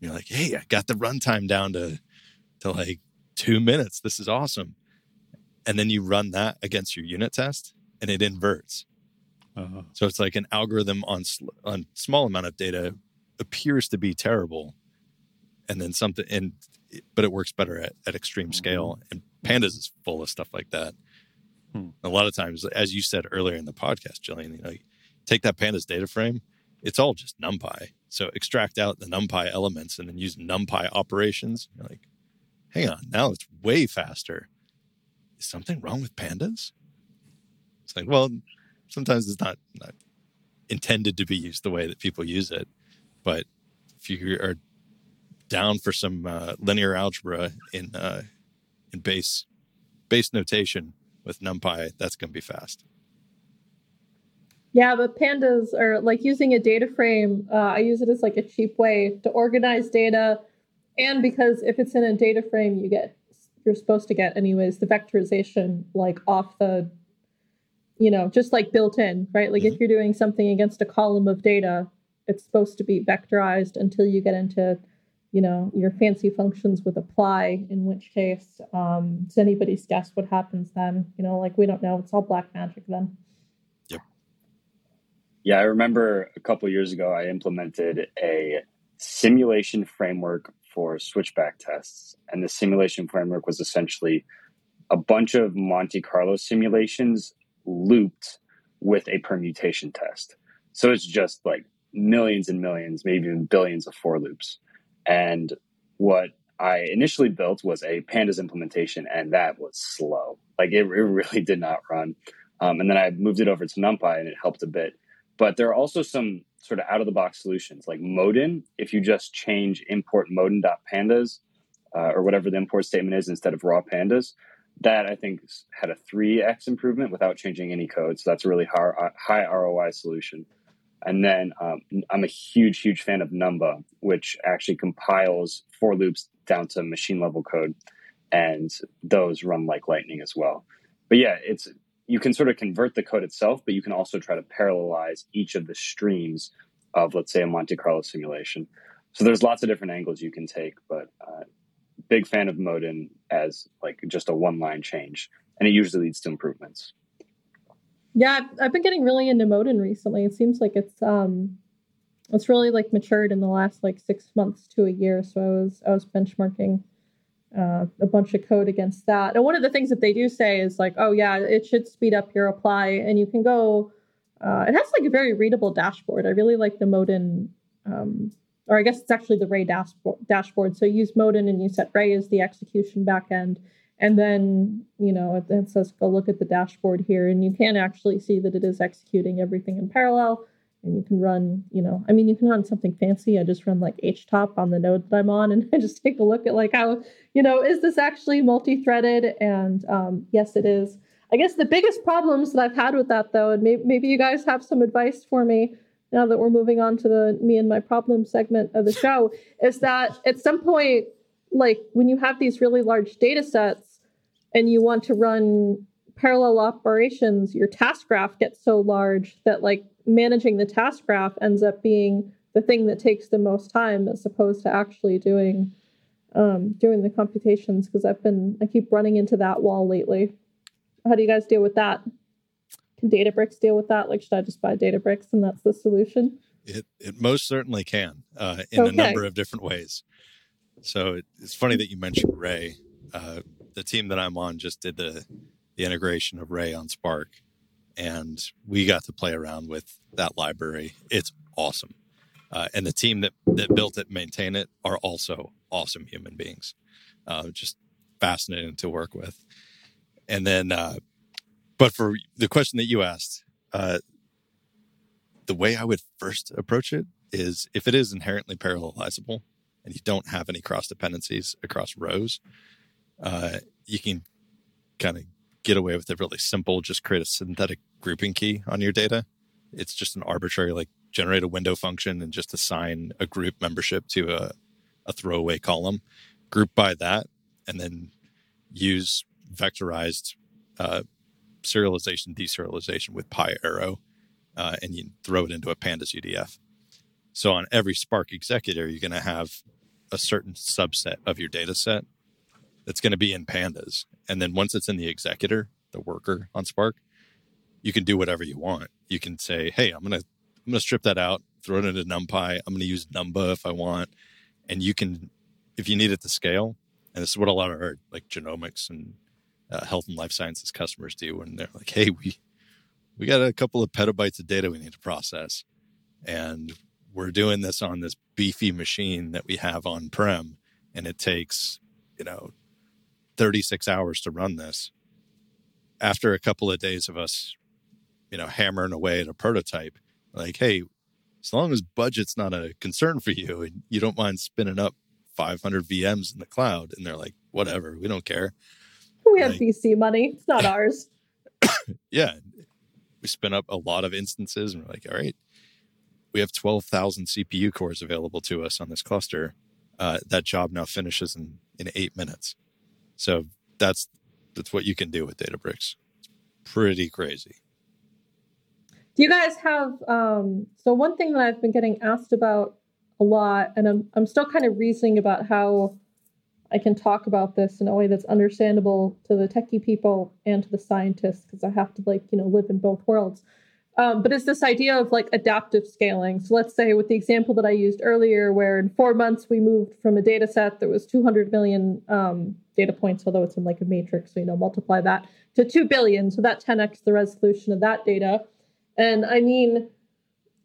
And you're like, hey, I got the runtime down to to like two minutes. This is awesome. And then you run that against your unit test, and it inverts. Uh-huh. So it's like an algorithm on on small amount of data appears to be terrible, and then something and but it works better at, at extreme scale. Mm-hmm. And pandas is full of stuff like that. Hmm. A lot of times, as you said earlier in the podcast, Jillian, you know, you take that pandas data frame, it's all just NumPy. So extract out the NumPy elements and then use NumPy operations. You're like, hang on, now it's way faster. Is something wrong with pandas? It's like, well, sometimes it's not, not intended to be used the way that people use it. But if you are down for some uh, linear algebra in uh, in base base notation, with NumPy, that's going to be fast. Yeah, but pandas are like using a data frame. Uh, I use it as like a cheap way to organize data, and because if it's in a data frame, you get you're supposed to get anyways the vectorization like off the, you know, just like built in, right? Like mm-hmm. if you're doing something against a column of data, it's supposed to be vectorized until you get into you know your fancy functions with apply in which case um, it's anybody's guess what happens then you know like we don't know it's all black magic then yep yeah i remember a couple years ago i implemented a simulation framework for switchback tests. And the simulation framework was essentially a bunch of Monte Carlo simulations looped with a permutation test. So it's just like millions and millions, maybe even billions of for loops. And what I initially built was a pandas implementation, and that was slow. Like it, it really [laughs] did not run. Um, and then I moved it over to NumPy, and it helped a bit. But there are also some sort of out of the box solutions like Modin. If you just change import modin.pandas uh, or whatever the import statement is instead of raw pandas, that I think had a 3x improvement without changing any code. So that's a really high, uh, high ROI solution. And then um, I'm a huge, huge fan of Numba, which actually compiles for loops down to machine level code. And those run like lightning as well. But yeah, it's you can sort of convert the code itself, but you can also try to parallelize each of the streams of, let's say, a Monte Carlo simulation. So there's lots of different angles you can take, but uh, big fan of Modin as like just a one line change, and it usually leads to improvements. Yeah, I've, been getting really into Modin recently. It seems like it's um, it's really like matured in the last like six months to a year. So I was I was benchmarking uh, a bunch of code against that. And one of the things that they do say is like, oh yeah, it should speed up your apply, and you can go. Uh, it has like a very readable dashboard. I really like the Modin, um, or I guess it's actually the Ray dashboard. Dashboard. So you use Modin and you set Ray as the execution backend, and then you know it, it says go look at the dashboard here, and you can actually see that it is executing everything in parallel and you can run, you know, I mean, you can run something fancy. I just run like HTOP on the node that I'm on, and [laughs] I just take a look at like how, you know, is this actually multi-threaded? And um, yes, it is. I guess the biggest problems that I've had with that, though, and maybe, maybe you guys have some advice for me now that we're moving on to the me and my problem segment of the show, is that at some point, like when you have these really large data sets and you want to run parallel operations, your task graph gets so large that like managing the task graph ends up being the thing that takes the most time as opposed to actually doing um, doing the computations because I've been I keep running into that wall lately. How do you guys deal with that? Can Databricks deal with that? Like, should I just buy Databricks and that's the solution? It it most certainly can uh, in okay. a number of different ways. So it, it's funny that you mentioned Ray. Uh, the team that I'm on just did the the integration of Ray on Spark, and we got to play around with that library. It's awesome. Uh, and the team that, that built it, maintain it, are also awesome human beings. Uh, just fascinating to work with. And then, uh, but for the question that you asked, uh, the way I would first approach it is if it is inherently parallelizable and you don't have any cross dependencies across rows, uh, you can kind of get away with it really simple. Just create a synthetic grouping key on your data. It's just an arbitrary, like generate a window function and just assign a group membership to a, a throwaway column, group by that, and then use vectorized uh, serialization, deserialization with PyArrow, uh, and you throw it into a pandas UDF. So on every Spark executor, you're going to have a certain subset of your data set that's going to be in pandas. And then once it's in the executor, the worker on Spark, you can do whatever you want. You can say, "Hey, I'm gonna I'm gonna strip that out, throw it into NumPy. I'm gonna use Numba if I want." And you can, if you need it to scale, and this is what a lot of our like genomics and uh, health and life sciences customers do when they're like, "Hey, we we got a couple of petabytes of data we need to process, and we're doing this on this beefy machine that we have on prem, and it takes you know 36 hours to run this." After a couple of days of us you know, hammering away at a prototype. Like, hey, as long as budget's not a concern for you and you don't mind spinning up 500 VMs in the cloud, and they're like, whatever, we don't care. We have like, VC money; it's not [laughs] ours. yeah, we spin up a lot of instances, and we're like, all right, we have 12,000 CPU cores available to us on this cluster. Uh, that job now finishes in in eight minutes. So that's that's what you can do with Databricks. It's pretty crazy. Do you guys have um, so one thing that I've been getting asked about a lot, and I'm I'm still kind of reasoning about how I can talk about this in a way that's understandable to the techie people and to the scientists because I have to like you know live in both worlds. Um, but it's this idea of like adaptive scaling. So let's say with the example that I used earlier, where in four months we moved from a data set that was 200 million um, data points, although it's in like a matrix, so you know, multiply that to 2 billion. So that 10x the resolution of that data. And I mean,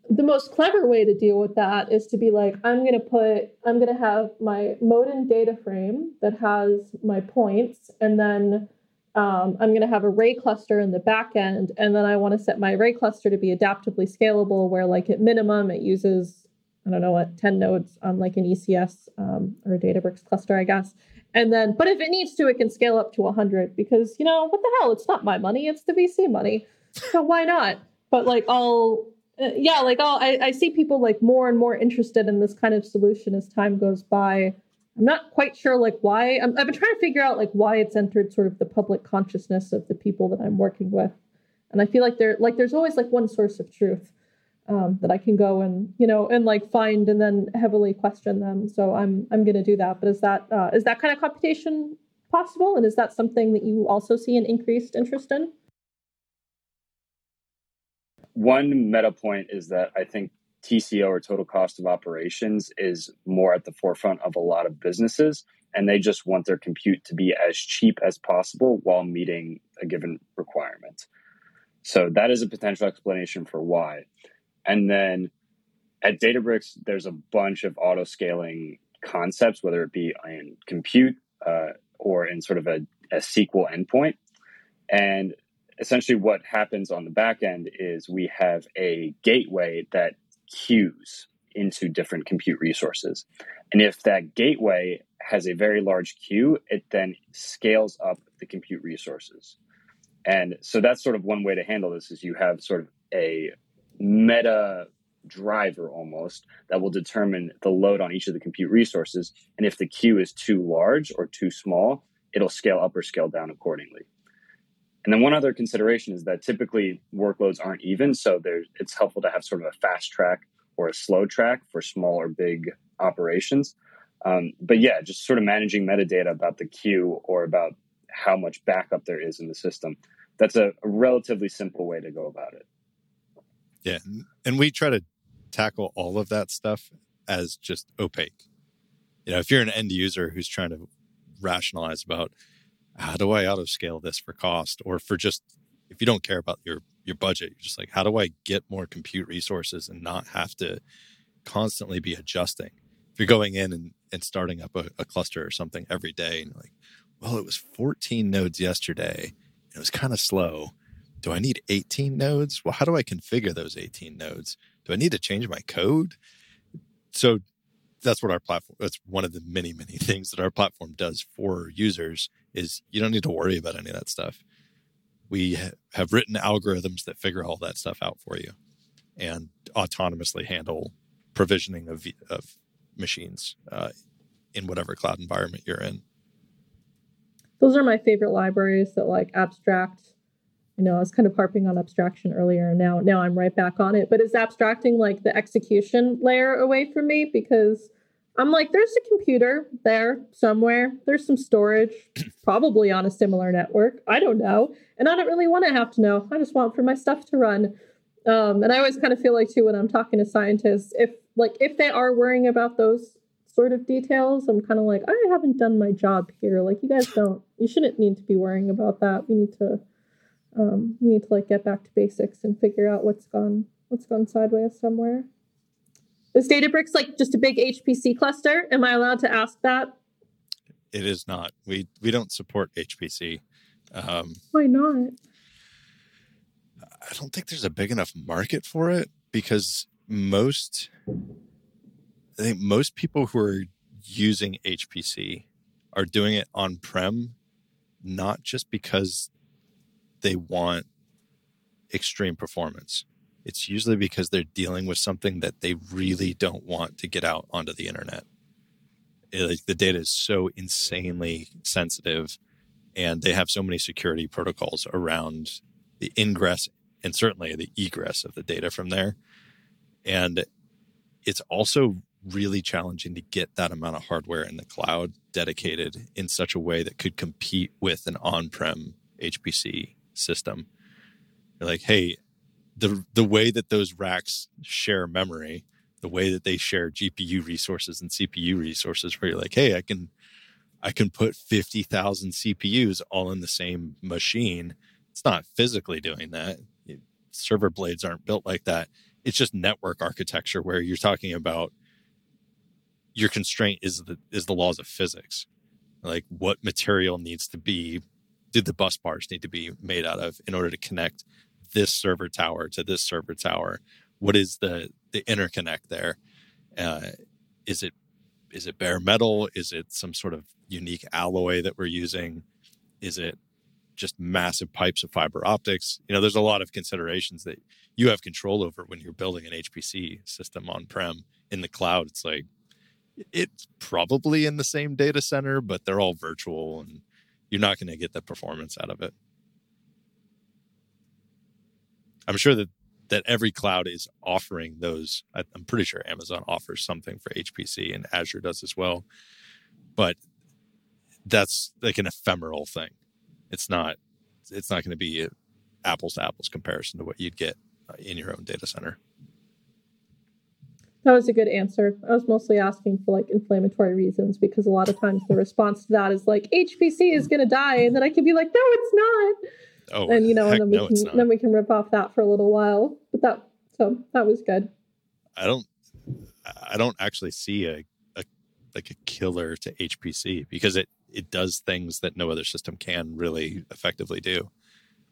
the most clever way to deal with that is to be like, I'm going to put, I'm going to have my modin data frame that has my points, and then um, I'm going to have a ray cluster in the back end, and then I want to set my ray cluster to be adaptively scalable, where like at minimum it uses, I don't know what, 10 nodes on like an ECS um, or a Databricks cluster, I guess. And then, but if it needs to, it can scale up to 100 because, you know, what the hell? It's not my money, it's the VC money. So why not? But like, I'll, uh, yeah, like I'll, I, I see people like more and more interested in this kind of solution as time goes by I'm not quite sure like why. i have been trying to figure out like why it's entered sort of the public consciousness of the people that I'm working with, and I feel like there like there's always like one source of truth um, that I can go and you know and like find and then heavily question them. So I'm I'm going to do that. But is that uh, is that kind of computation possible, and is that something that you also see an increased interest in? One meta point is that I think TCO or total cost of operations is more at the forefront of a lot of businesses. And they just want their compute to be as cheap as possible while meeting a given requirement. So that is a potential explanation for why. And then at Databricks, there's a bunch of auto scaling concepts, whether it be in compute uh, or in sort of a, a SQL endpoint. And essentially, what happens on the back end is we have a gateway that queues into different compute resources. And if that gateway has a very large queue, it then scales up the compute resources. And so that's sort of one way to handle this is you have sort of a meta driver almost that will determine the load on each of the compute resources. And if the queue is too large or too small, it'll scale up or scale down accordingly. And then one other consideration is that typically workloads aren't even, so it's helpful to have sort of a fast track or a slow track for small or big operations. Um, but yeah, just sort of managing metadata about the queue or about how much backup there is in the system. That's a, a relatively simple way to go about it. Yeah, and we try to tackle all of that stuff as just opaque. You know, if you're an end user who's trying to rationalize about how do I auto scale this for cost or for just if you don't care about your your budget, you're just like, how do I get more compute resources and not have to constantly be adjusting? If you're going in and, and starting up a, a cluster or something every day and like, well, it was 14 nodes yesterday. It was kind of slow. Do I need 18 nodes? Well, how do I configure those 18 nodes? Do I need to change my code? So that's what our platform that's one of the many many [laughs] things that our platform does for users is you don't need to worry about any of that stuff we ha- have written algorithms that figure all that stuff out for you and autonomously handle provisioning of, of machines uh, in whatever cloud environment you're in those are my favorite libraries that like abstract you know, I was kind of harping on abstraction earlier, and now now I'm right back on it. But is abstracting like the execution layer away from me because I'm like, there's a computer there somewhere. There's some storage, probably on a similar network. I don't know, and I don't really want to have to know. I just want for my stuff to run. Um, and I always kind of feel like too when I'm talking to scientists, if like if they are worrying about those sort of details, I'm kind of like, I haven't done my job here. Like you guys don't, you shouldn't need to be worrying about that. We need to um, we need to like get back to basics and figure out what's gone what's gone sideways somewhere. Is Databricks like just a big HPC cluster? Am I allowed to ask that? It is not. We we don't support HPC. Um, Why not? I don't think there's a big enough market for it because most I think most people who are using HPC are doing it on prem, not just because they want extreme performance. It's usually because they're dealing with something that they really don't want to get out onto the internet. It, like the data is so insanely sensitive, and they have so many security protocols around the ingress and certainly the egress of the data from there. And it's also really challenging to get that amount of hardware in the cloud dedicated in such a way that could compete with an on prem HPC system. You're like, hey, the the way that those racks share memory, the way that they share GPU resources and CPU resources, where you're like, hey, I can I can put fifty thousand CPUs all in the same machine. It's not physically doing that. Server blades aren't built like that. It's just network architecture where you're talking about your constraint is the is the laws of physics. Like what material needs to be did the bus bars need to be made out of in order to connect this server tower to this server tower? What is the the interconnect there? Uh, is it is it bare metal? Is it some sort of unique alloy that we're using? Is it just massive pipes of fiber optics? You know, there's a lot of considerations that you have control over when you're building an HPC system on prem. In the cloud, it's like it's probably in the same data center, but they're all virtual and you're not going to get the performance out of it. I'm sure that that every cloud is offering those. I'm pretty sure Amazon offers something for HPC and Azure does as well. But that's like an ephemeral thing. It's not. It's not going to be apples to apples comparison to what you'd get uh, in your own data center. That was a good answer. I was mostly asking for like inflammatory reasons because a lot of times the response to that is like HPC is going to die, and then I can be like, no, it's not. Oh, and you know, and then we no, can then we can rip off that for a little while. But that so that was good. I don't, I don't actually see a, a like a killer to HPC because it it does things that no other system can really effectively do.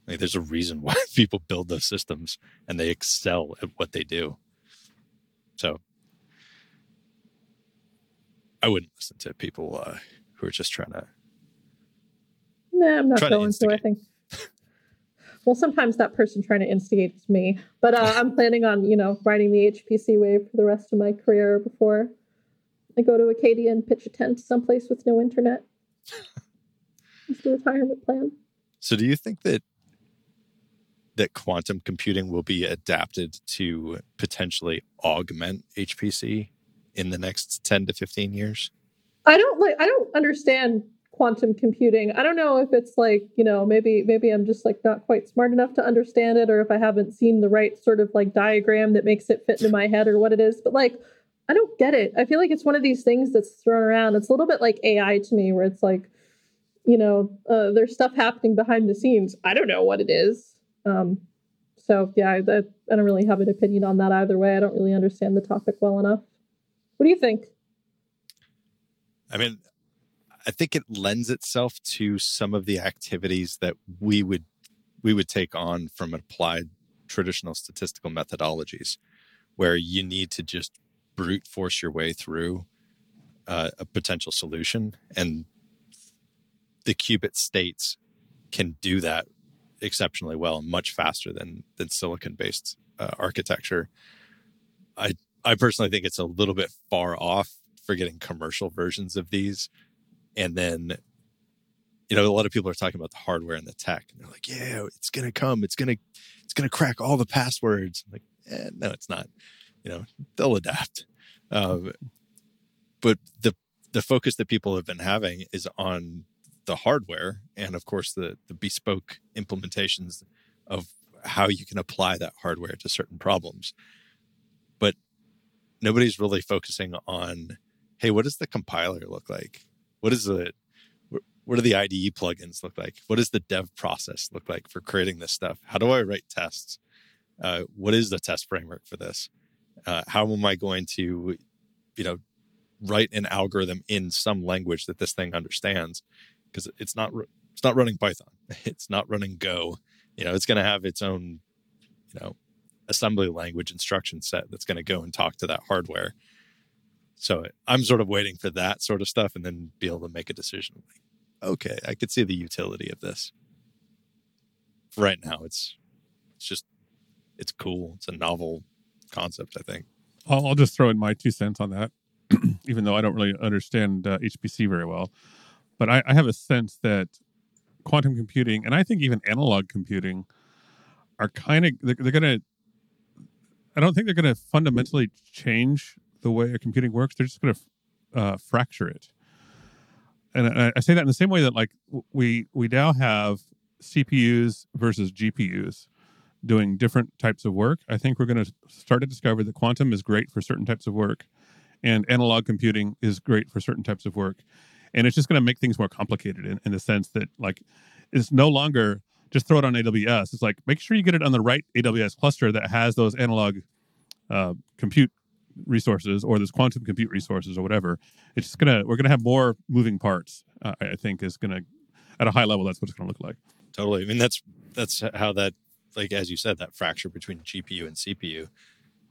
Like there's a reason [laughs] why people build those systems and they excel at what they do. So I wouldn't listen to people uh, who are just trying to. Nah, I'm not going to. to I think. Well, sometimes that person trying to instigate is me, but uh, I'm planning on you know riding the HPC wave for the rest of my career before I go to Acadia and pitch a tent someplace with no internet. it's the retirement plan. So, do you think that that quantum computing will be adapted to potentially augment HPC in the next 10 to 15 years? I don't like I don't understand quantum computing. I don't know if it's like, you know, maybe maybe I'm just like not quite smart enough to understand it or if I haven't seen the right sort of like diagram that makes it fit into my head or what it is, but like I don't get it. I feel like it's one of these things that's thrown around. It's a little bit like AI to me where it's like you know, uh, there's stuff happening behind the scenes. I don't know what it is. Um, so yeah, I, I don't really have an opinion on that either way. I don't really understand the topic well enough. What do you think? I mean, I think it lends itself to some of the activities that we would we would take on from applied traditional statistical methodologies, where you need to just brute force your way through uh, a potential solution, and the qubit states can do that exceptionally well much faster than than silicon based uh, architecture. I I personally think it's a little bit far off for getting commercial versions of these, and then you know a lot of people are talking about the hardware and the tech, and they're like, yeah, it's gonna come, it's gonna it's gonna crack all the passwords. I'm like, eh, no, it's not. You know, they'll adapt. Um, but the the focus that people have been having is on the hardware and of course the the bespoke implementations of how you can apply that hardware to certain problems but nobody's really focusing on hey what does the compiler look like what is the what do the IDE plugins look like? What does the dev process look like for creating this stuff? How do I write tests? Uh, what is the test framework for this? Uh, how am I going to, you know, write an algorithm in some language that this thing understands? because it's not it's not running Python. [laughs] It's not running Go. You know, it's going to have its own, you know, assembly language instruction set that's going to go and talk to that hardware. So I'm sort of waiting for that sort of stuff and then be able to make a decision. Like, okay, I could see the utility of this. right now, it's it's just it's cool. It's a novel concept. I think. I'll, I'll just throw in my two cents on that, [clears throat] even though I don't really understand uh, HPC very well but I, I have a sense that quantum computing and I think even analog computing are kind of they're, they're going to. I don't think they're going to fundamentally change the way a computing works. They're just going to uh, fracture it. And I, I say that in the same way that like we we now have CPUs versus GPUs, doing different types of work. I think we're going to start to discover that quantum is great for certain types of work, and analog computing is great for certain types of work. And it's just going to make things more complicated in, in the sense that like it's no longer just throw it on AWS. It's like make sure you get it on the right AWS cluster that has those analog uh, compute resources or those quantum compute resources or whatever. It's just gonna we're gonna have more moving parts. Uh, I think is gonna at a high level that's what it's gonna look like. Totally. I mean that's that's how that like as you said that fracture between GPU and CPU.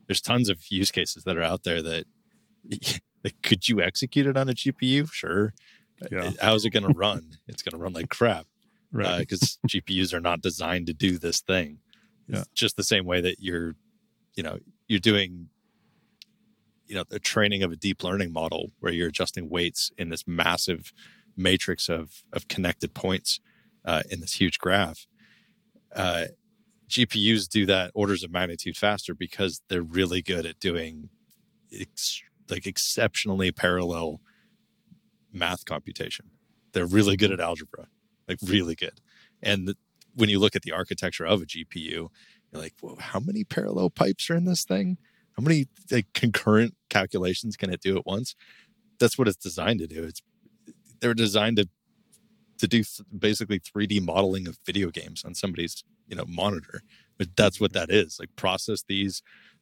There's tons of use cases that are out there that [laughs] like, could you execute it on a GPU? Sure. Yeah. How's it to run? it's to run like crap [laughs] right? Because uh, GPUs are not designed to do this thing. Yeah. just the same way that you're, you know, you're doing, you know, the training of a deep learning model where you're adjusting weights in this massive matrix of of connected points uh, in this huge graph. Uh, GPUs do that orders of magnitude faster because they're really good at doing ex- like exceptionally parallel math computation. They're really good at algebra like really good. And the, when you look at the architecture of a GPU, you're like, well, how many parallel pipes are in this thing? How many like concurrent calculations can it do at once? That's what it's designed to do. It's they're designed to to do basically 3D modeling of video games on somebody's you know monitor. But that's what that is. Like process these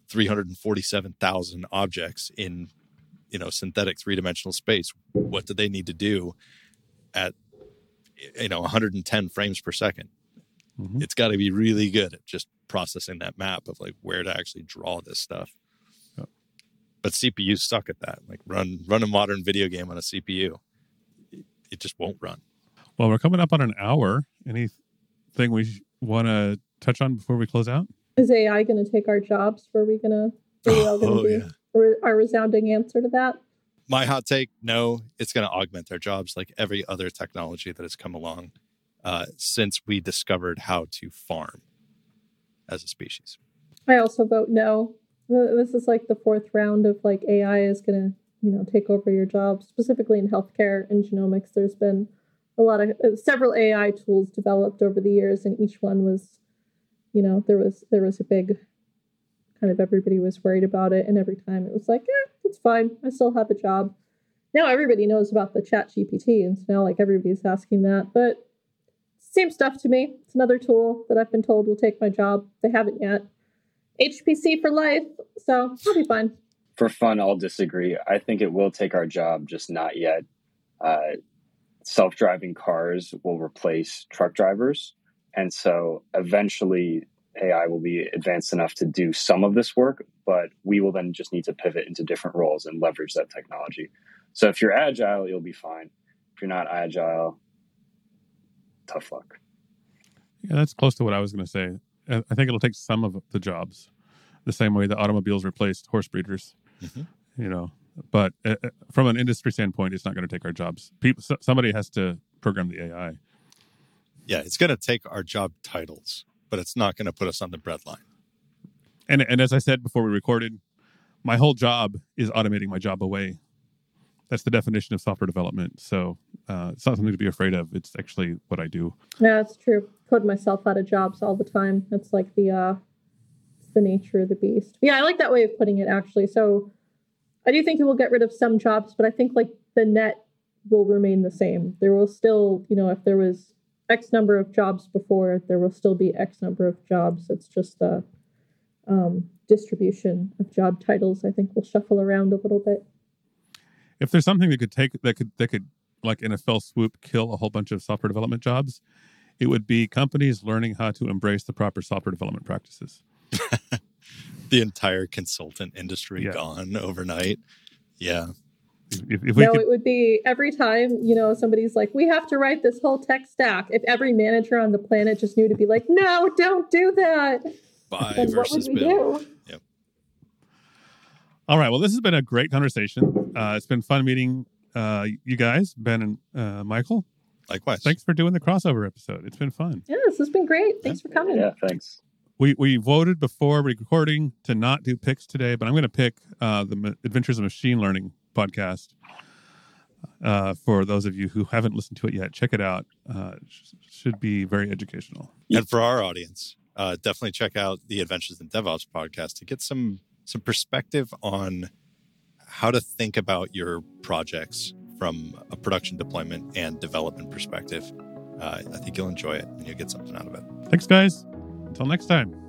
347,000 objects in you know synthetic three dimensional space. What do they need to do at you know 110 frames per 2nd mm-hmm. It's got to be really good at just processing that map of like where to actually draw this stuff. Yep. But CPUs suck at that. Like run run a modern video game on a CPU, it, it just won't run. Well, we're coming up on an hour. Anything we want to touch on before we close out? Is AI going to take our jobs? Were we going to? Are we all going to oh, be? Yeah. Our resounding answer to that? my hot take no it's going to augment their jobs like every other technology that has come along uh, since we discovered how to farm as a species. I also vote no. This is like the fourth round of like ai is going to you know take over your job. Specifically in healthcare and genomics there's been a lot of uh, several ai tools developed over the years and each one was you know there was there was a big kind of everybody was worried about it and every time it was like yeah it's fine. I still have a job. Now everybody knows about the chat gpt and so now like everybody's asking that but same stuff to me. It's another tool that i've been told will take my job. They haven't yet. Hpc for life so i'll be fine. For fun i'll disagree. I think it will take our job just not yet. Uh, self-driving cars will replace truck drivers and so eventually AI will be advanced enough to do some of this work, but we will then just need to pivot into different roles and leverage that technology. So if you're agile, you'll be fine. If you're not agile, tough luck. Yeah, that's close to what I was going to say. I think it'll take some of the jobs, the same way the automobiles replaced horse breeders. Mm-hmm. You know, but uh, from an industry standpoint, it's not going to take our jobs. People, somebody has to program the AI. Yeah, it's going to take our job titles but it's not going to put us on the breadline. And and as I said before we recorded, my whole job is automating my job away. That's the definition of software development. So uh, it's not something to be afraid of. It's actually what I do. Yeah, that's true. Code myself out of jobs all the time. That's like the uh, it's the nature of the beast. Yeah, I like that way of putting it. Actually, so I do think it will get rid of some jobs, but I think like the net will remain the same. There will still, you know, if there was X number of jobs before, there will still be X number of jobs. It's just the um, distribution of job titles. I think will shuffle around a little bit. If there's something that could take that could that could like in a fell swoop kill a whole bunch of software development jobs, it would be companies learning how to embrace the proper software development practices. [laughs] the entire consultant industry yeah. gone overnight. Yeah. If, if no, could... it would be every time you know somebody's like, "We have to write this whole tech stack." If every manager on the planet just knew to be like, "No, don't do that," buy then versus build. Yep. All right. Well, this has been a great conversation. Uh, it's been fun meeting uh, you guys, Ben and uh, Michael. Likewise. Thanks for doing the crossover episode. It's been fun. Yeah, this has been great. Thanks yeah. for coming. Yeah, thanks. We we voted before recording to not do picks today, but I'm going to pick uh, the Adventures of Machine Learning podcast. Uh, for those of you who haven't listened to it yet, check it out. Uh, it should be very educational. And for our audience, uh, definitely check out the Adventures in DevOps podcast to get some some perspective on how to think about your projects from a production deployment and development perspective. Uh, I think you'll enjoy it and you'll get something out of it. Thanks, guys. Until next time.